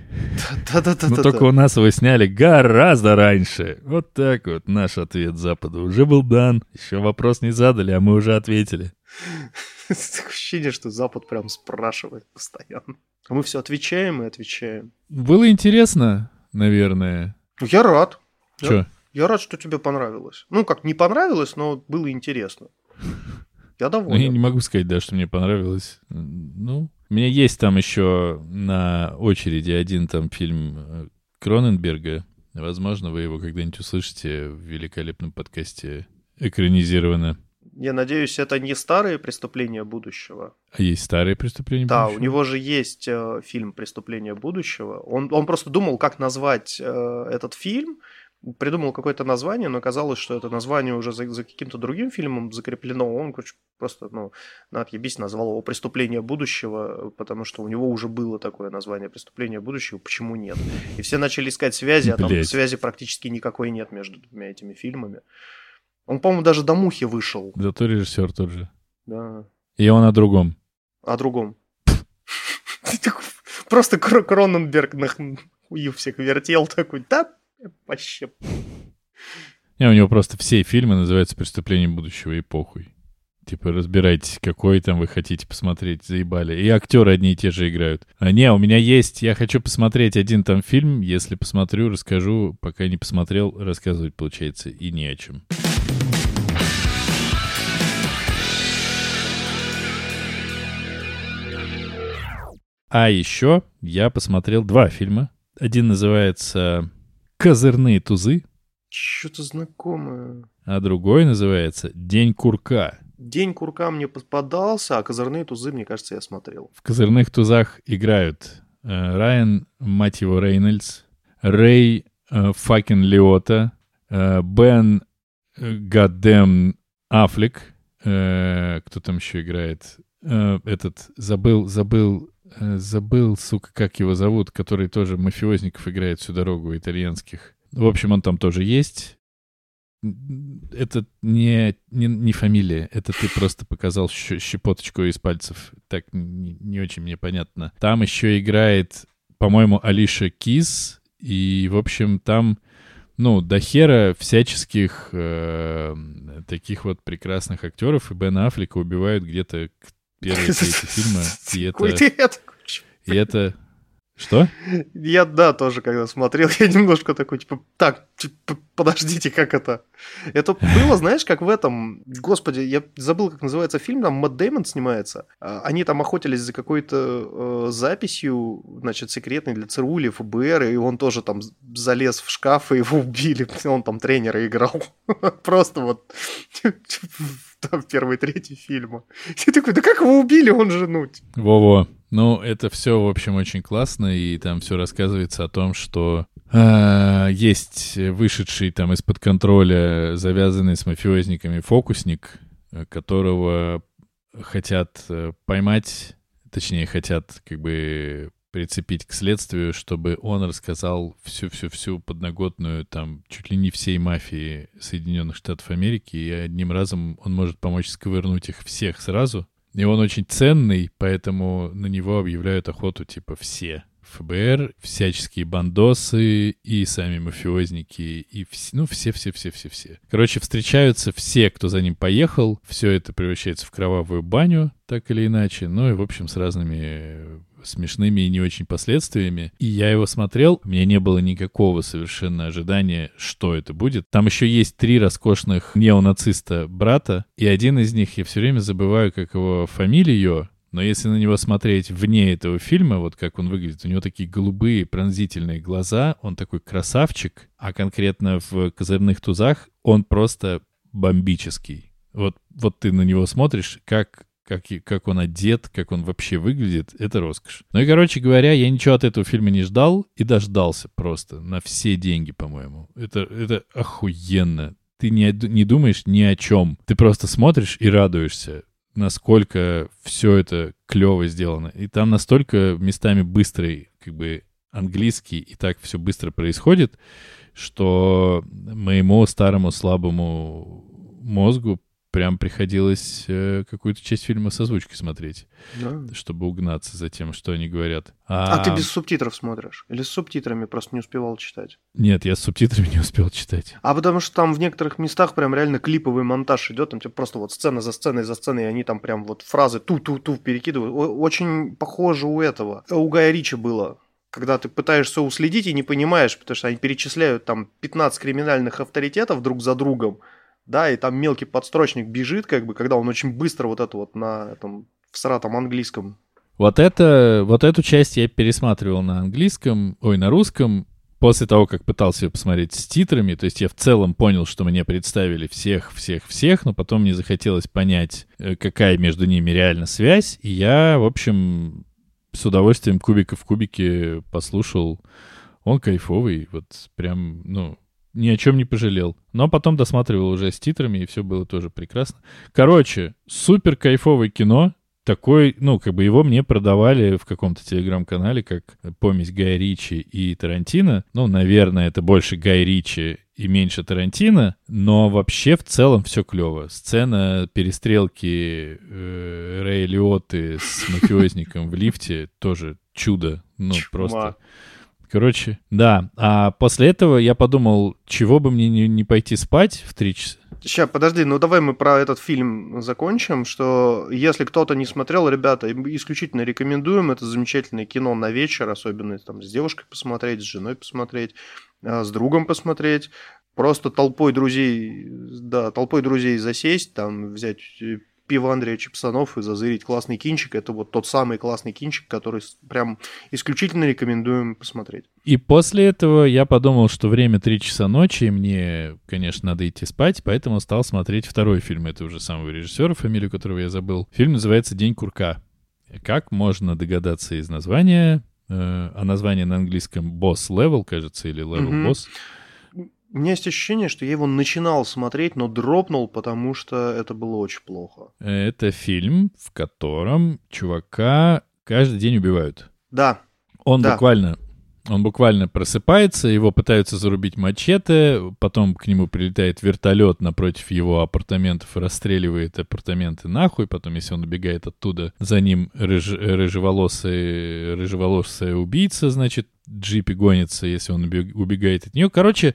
Да-да-да. Но только у нас его сняли гораздо раньше. Вот так вот наш ответ Западу уже был дан. Еще вопрос не задали, а мы уже ответили. Такое ощущение, что Запад прям спрашивает постоянно. А мы все отвечаем и отвечаем. Было интересно, наверное. Ну, Я рад. Че? Я рад, что тебе понравилось. Ну, как не понравилось, но было интересно. Я Ну, я доволен. не могу сказать, да, что мне понравилось. Ну, у меня есть там еще на очереди один там фильм э, Кроненберга. Возможно, вы его когда-нибудь услышите в великолепном подкасте экранизировано. Я надеюсь, это не старые преступления будущего. А есть старые преступления Да, у будущего? него же есть э, фильм «Преступление будущего». Он, он просто думал, как назвать э, этот фильм, придумал какое-то название, но оказалось, что это название уже за, за каким-то другим фильмом закреплено. Он короче, просто, ну, на отъебись назвал его «Преступление будущего», потому что у него уже было такое название «Преступление будущего», почему нет? И все начали искать связи, а там связи практически никакой нет между двумя этими фильмами. Он, по-моему, даже до «Мухи» вышел. Зато режиссер тот же. Да. И он о другом. О другом. Просто Кро- Кроненберг на хую всех вертел такой, да, вообще. Не, у него просто все фильмы называются «Преступление будущего» и похуй. Типа, разбирайтесь, какой там вы хотите посмотреть, заебали. И актеры одни и те же играют. А не, у меня есть, я хочу посмотреть один там фильм, если посмотрю, расскажу, пока не посмотрел, рассказывать получается и не о чем. А еще я посмотрел два фильма. Один называется «Козырные тузы», Что-то знакомое. а другой называется «День курка». День курка мне попадался, а козырные тузы, мне кажется, я смотрел. В «Козырных тузах» играют э, Райан, мать его, Рейнольдс, Рэй э, Факин Лиота, э, Бен э, Гаддем Аффлек, э, кто там еще играет? Э, этот, забыл, забыл, забыл, сука, как его зовут, который тоже мафиозников играет всю дорогу, итальянских. В общем, он там тоже есть. Это не, не, не фамилия, это ты просто показал щепоточку из пальцев. Так не, не очень мне понятно. Там еще играет, по-моему, Алиша Кис, и, в общем, там, ну, до хера всяческих э, таких вот прекрасных актеров, и Бена Аффлека убивают где-то к первой трети фильма, и это... И это... Что? Я, да, тоже когда смотрел, я немножко такой, типа, так, типа, подождите, как это? Это было, знаешь, как в этом, господи, я забыл, как называется фильм, там Мэтт Дэймон снимается. А, Они там охотились за какой-то э, записью, значит, секретной для ЦРУ или ФБР, и он тоже там залез в шкаф, и его убили. Он там тренера играл. Просто вот там первой трети фильма. Я такой, да как его убили, он же, ну, Во-во. Ну, это все, в общем, очень классно, и там все рассказывается о том, что а, есть вышедший там из-под контроля, завязанный с мафиозниками фокусник, э, которого хотят э, поймать, точнее, хотят как бы прицепить к следствию, чтобы он рассказал всю-всю-всю подноготную там чуть ли не всей мафии Соединенных Штатов Америки, и одним разом он может помочь сковырнуть их всех сразу. И он очень ценный, поэтому на него объявляют охоту типа все. ФБР, всяческие бандосы и сами мафиозники, и вс- ну все-все-все-все-все. Короче, встречаются все, кто за ним поехал, все это превращается в кровавую баню, так или иначе, ну и, в общем, с разными смешными и не очень последствиями. И я его смотрел, у меня не было никакого совершенно ожидания, что это будет. Там еще есть три роскошных неонациста брата, и один из них, я все время забываю, как его фамилию, Но если на него смотреть вне этого фильма, вот как он выглядит, у него такие голубые пронзительные глаза, он такой красавчик, а конкретно в «Козырных тузах» он просто бомбический. Вот, вот ты на него смотришь, как как, как он одет, как он вообще выглядит, это роскошь. Ну и, короче говоря, я ничего от этого фильма не ждал и дождался просто на все деньги, по-моему. Это, это охуенно. Ты не, не думаешь ни о чем. Ты просто смотришь и радуешься, насколько все это клево сделано. И там настолько местами быстрый, как бы, английский, и так все быстро происходит, что моему старому слабому мозгу прям приходилось э, какую-то часть фильма с озвучкой смотреть, Да. чтобы угнаться за тем, что они говорят. А ты без субтитров смотришь? Или с субтитрами просто не успевал читать? Нет, я с субтитрами не успел читать. А потому что там в некоторых местах прям реально клиповый монтаж идет, там тебе просто вот сцена за сценой за сценой, и они там прям вот фразы ту-ту-ту перекидывают. Очень похоже у этого. У Гая Ричи было. Когда ты пытаешься уследить и не понимаешь, потому что они перечисляют там 15 криминальных авторитетов друг за другом, да, и там мелкий подстрочник бежит, как бы, когда он очень быстро вот это вот на этом всратом английском. Вот, это, вот эту часть я пересматривал на английском, ой, на русском, после того, как пытался ее посмотреть с титрами, то есть я в целом понял, что мне представили всех, всех, всех, но потом мне захотелось понять, э, какая между ними реально связь, и я, в общем, с удовольствием кубика в кубике послушал. Он кайфовый, вот прям, ну, ни о чем не пожалел. Но потом досматривал уже с титрами, и все было тоже прекрасно. Короче, супер кайфовое кино. Такой, ну, как бы его мне продавали в каком-то телеграм-канале как помесь Гая Ричи и Тарантино. Ну, наверное, это больше Гай Ричи и меньше Тарантино, но вообще в целом все клево. Сцена перестрелки э, Рэя Лиотты с мафиозником в лифте тоже чудо. Ну, Чума. просто... Короче, да. А после этого я подумал, чего бы мне не, не пойти спать в три часа. Сейчас, подожди, ну давай мы про этот фильм закончим, что если кто-то не смотрел, ребята, исключительно рекомендуем, это замечательное кино на вечер, особенно там с девушкой посмотреть, с женой посмотреть, а, с другом посмотреть, просто толпой друзей, да, толпой друзей засесть, там взять э, пиво Андрея Чипсанов и зазырить классный кинчик, это вот тот самый классный кинчик, который прям исключительно рекомендуем посмотреть. И после этого я подумал, что время 3 часа ночи, и мне, конечно, надо идти спать, поэтому стал смотреть второй фильм этого же самого режиссера, фамилию которого я забыл. Фильм называется «День курка». Как можно догадаться из названия, э, а название на английском «Boss Level», кажется, или «Level Мгм. Boss». У меня есть ощущение, что я его начинал смотреть, но дропнул, потому что это было очень плохо. Это фильм, в котором чувака каждый день убивают. Да, Он Да. буквально... Он буквально просыпается, его пытаются зарубить мачете, потом к нему прилетает вертолет напротив его апартаментов и расстреливает апартаменты нахуй, потом, если он убегает оттуда, за ним рыж, рыжеволосый, рыжеволосая убийца, значит, в джипе гонится, если он убег- убегает от нее. Короче,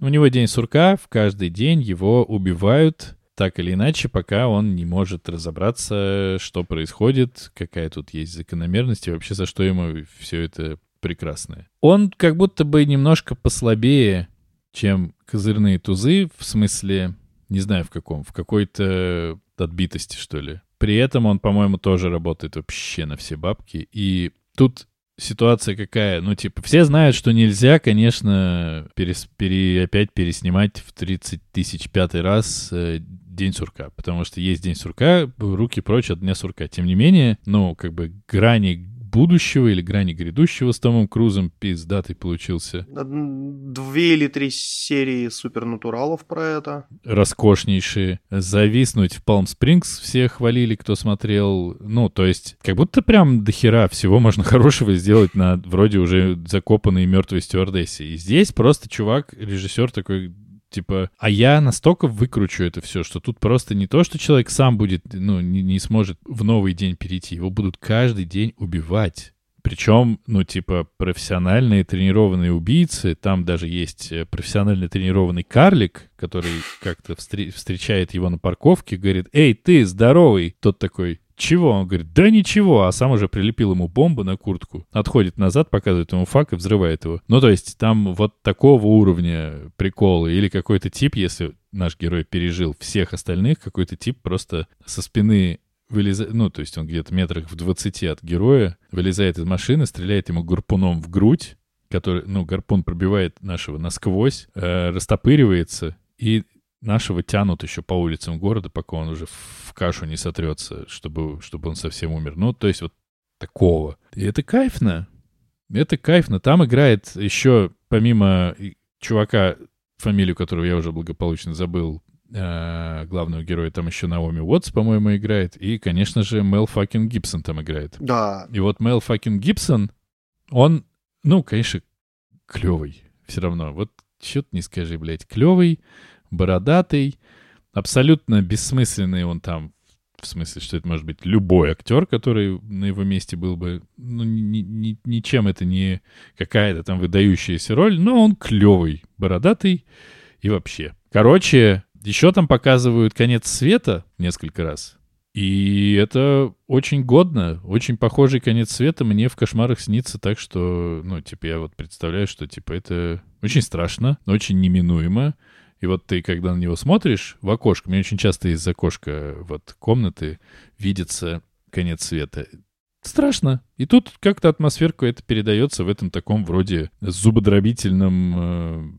у него день сурка, в каждый день его убивают так или иначе, пока он не может разобраться, что происходит, какая тут есть закономерность и вообще за что ему все это прекрасное. Он как будто бы немножко послабее, чем козырные тузы, в смысле, не знаю в каком, в какой-то отбитости, что ли. При этом он, по-моему, тоже работает вообще на все бабки. И тут ситуация какая? Ну, типа, все знают, что нельзя, конечно, перес- пере- опять переснимать в 30 тысяч пятый раз э, День сурка, потому что есть День сурка, руки прочь от Дня сурка. Тем не менее, ну, как бы грани будущего или грани грядущего с Томом Крузом пиздатый получился. Две или три серии супернатуралов про это. роскошнейшие. Зависнуть в Палм Спрингс все хвалили, кто смотрел. Ну, то есть, как будто прям до хера всего можно хорошего сделать на вроде уже закопанной мертвой стюардессе. И здесь просто чувак, режиссер такой, типа, а я настолько выкручу это все, что тут просто не то, что человек сам будет, ну, не, не сможет в новый день перейти, его будут каждый день убивать. Причем, ну, типа, профессиональные тренированные убийцы, там даже есть э, профессионально тренированный карлик, который как-то встре- встречает его на парковке, говорит, «Эй, ты, здоровый!» Тот такой, чего? Он говорит, да ничего, а сам уже прилепил ему бомбу на куртку, отходит назад, показывает ему фак и взрывает его. Ну, то есть там вот такого уровня приколы или какой-то тип, если наш герой пережил всех остальных, какой-то тип просто со спины вылезает, ну, то есть он где-то метрах в 20 от героя, вылезает из машины, стреляет ему гарпуном в грудь, который, ну, гарпун пробивает нашего насквозь, э, растопыривается, и нашего тянут еще по улицам города, пока он уже в кашу не сотрется, чтобы, чтобы он совсем умер. Ну, то есть вот такого. И это кайфно. Это кайфно. Там играет еще, помимо чувака, фамилию которого я уже благополучно забыл, э, главного героя, там еще Наоми Уотс, по-моему, играет. И, конечно же, Мел Факин Гибсон там играет. Да. И вот Мел Факин Гибсон, он, ну, конечно, клевый все равно. Вот что-то не скажи, блядь, клевый, бородатый, абсолютно бессмысленный он там, в смысле, что это может быть любой актер, который на его месте был бы, ну, ни, ни, ничем это не какая-то там выдающаяся роль, но он клевый, бородатый и вообще. Короче, еще там показывают конец света несколько раз. И это очень годно, очень похожий конец света мне в кошмарах снится так, что, ну, типа, я вот представляю, что, типа, это очень страшно, очень неминуемо. И вот ты, когда на него смотришь в окошко, мне очень часто из окошка вот комнаты видится конец света. Страшно. И тут как-то атмосферку это передается в этом таком вроде зубодробительном э,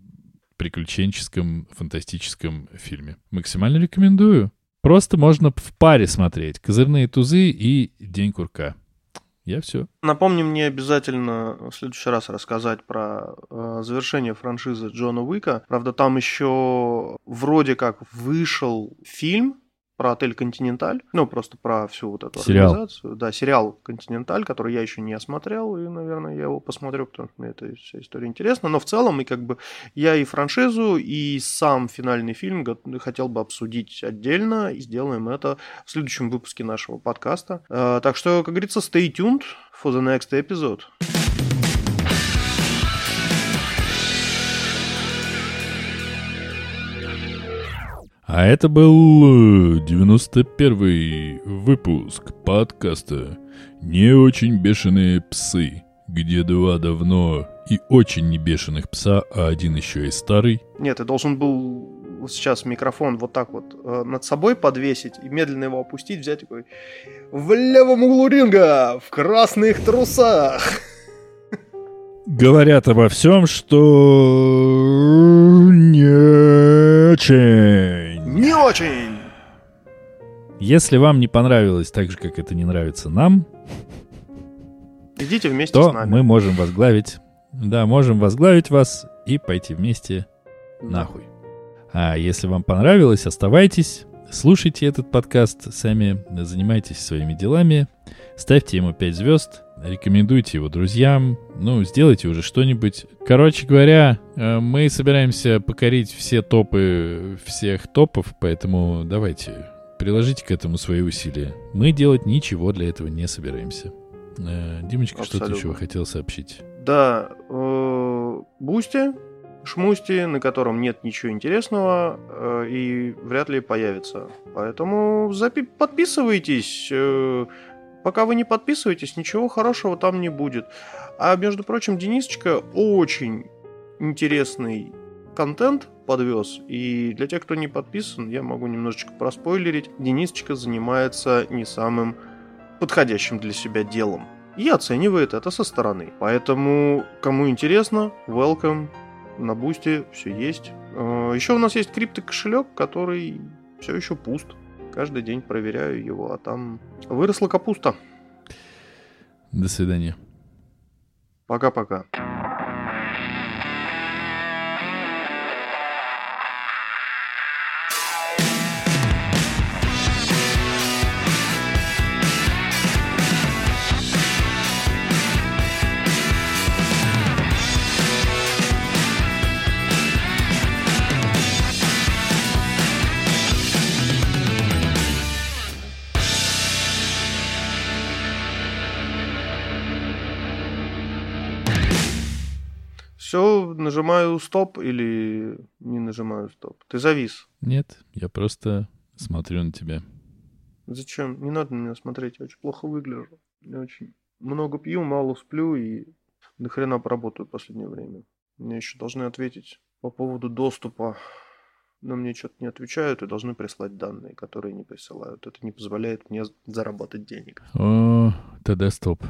приключенческом, фантастическом фильме. Максимально рекомендую. Просто можно в паре смотреть. Козырные тузы и День курка. Я все. Напомни мне обязательно в следующий раз рассказать про э, завершение франшизы Джона Уика. Правда, там еще вроде как вышел фильм про отель Континенталь, ну, просто про всю вот эту сериал. организацию. Да, сериал Континенталь, который я еще не осмотрел, и, наверное, я его посмотрю, потому что мне эта вся история интересна. Но в целом, и как бы я и франшизу, и сам финальный фильм хотел бы обсудить отдельно, и сделаем это в следующем выпуске нашего подкаста. Э, так что, как говорится, stay tuned for the next episode. А это был 91 выпуск подкаста «Не очень бешеные псы», где два давно и очень не бешеных пса, а один еще и старый. Нет, ты должен был сейчас микрофон вот так вот э, над собой подвесить и медленно его опустить, взять такой в левом углу ринга, в красных трусах. Говорят обо всем, что не очень. Не очень. Если вам не понравилось так же, как это не нравится нам, идите вместе то с нами. мы можем возглавить. Да, можем возглавить вас и пойти вместе нахуй. А если вам понравилось, оставайтесь, слушайте этот подкаст сами, занимайтесь своими делами, ставьте ему 5 звезд, рекомендуйте его друзьям, ну, сделайте уже что-нибудь. Короче говоря, э, мы собираемся покорить все топы всех топов, поэтому давайте, приложите к этому свои усилия. Мы делать ничего для этого не собираемся. Э, Димочка, что ты еще хотел сообщить? Да, э, Boosty, Шмусти, на котором нет ничего интересного и вряд ли появится. Поэтому подписывайтесь. Пока вы не подписываетесь, ничего хорошего там не будет. А между прочим, Денисочка очень интересный контент подвез. И для тех, кто не подписан, я могу немножечко проспойлерить. Денисочка занимается не самым подходящим для себя делом. И оценивает это со стороны. Поэтому, кому интересно, welcome. На бусте все есть. Еще у нас есть криптокошелек, который все еще пуст. Каждый день проверяю его, а там выросла капуста. До свидания. Пока-пока. Нажимаю стоп или не нажимаю стоп? Ты завис. Нет, я просто смотрю на тебя. Зачем? Не надо на меня смотреть, я очень плохо выгляжу. Я очень много пью, мало сплю и до хрена поработаю в последнее время. Мне еще должны ответить по поводу доступа но мне что-то не отвечают и должны прислать данные, которые не присылают. Это не позволяет мне заработать денег. О, тогда стоп.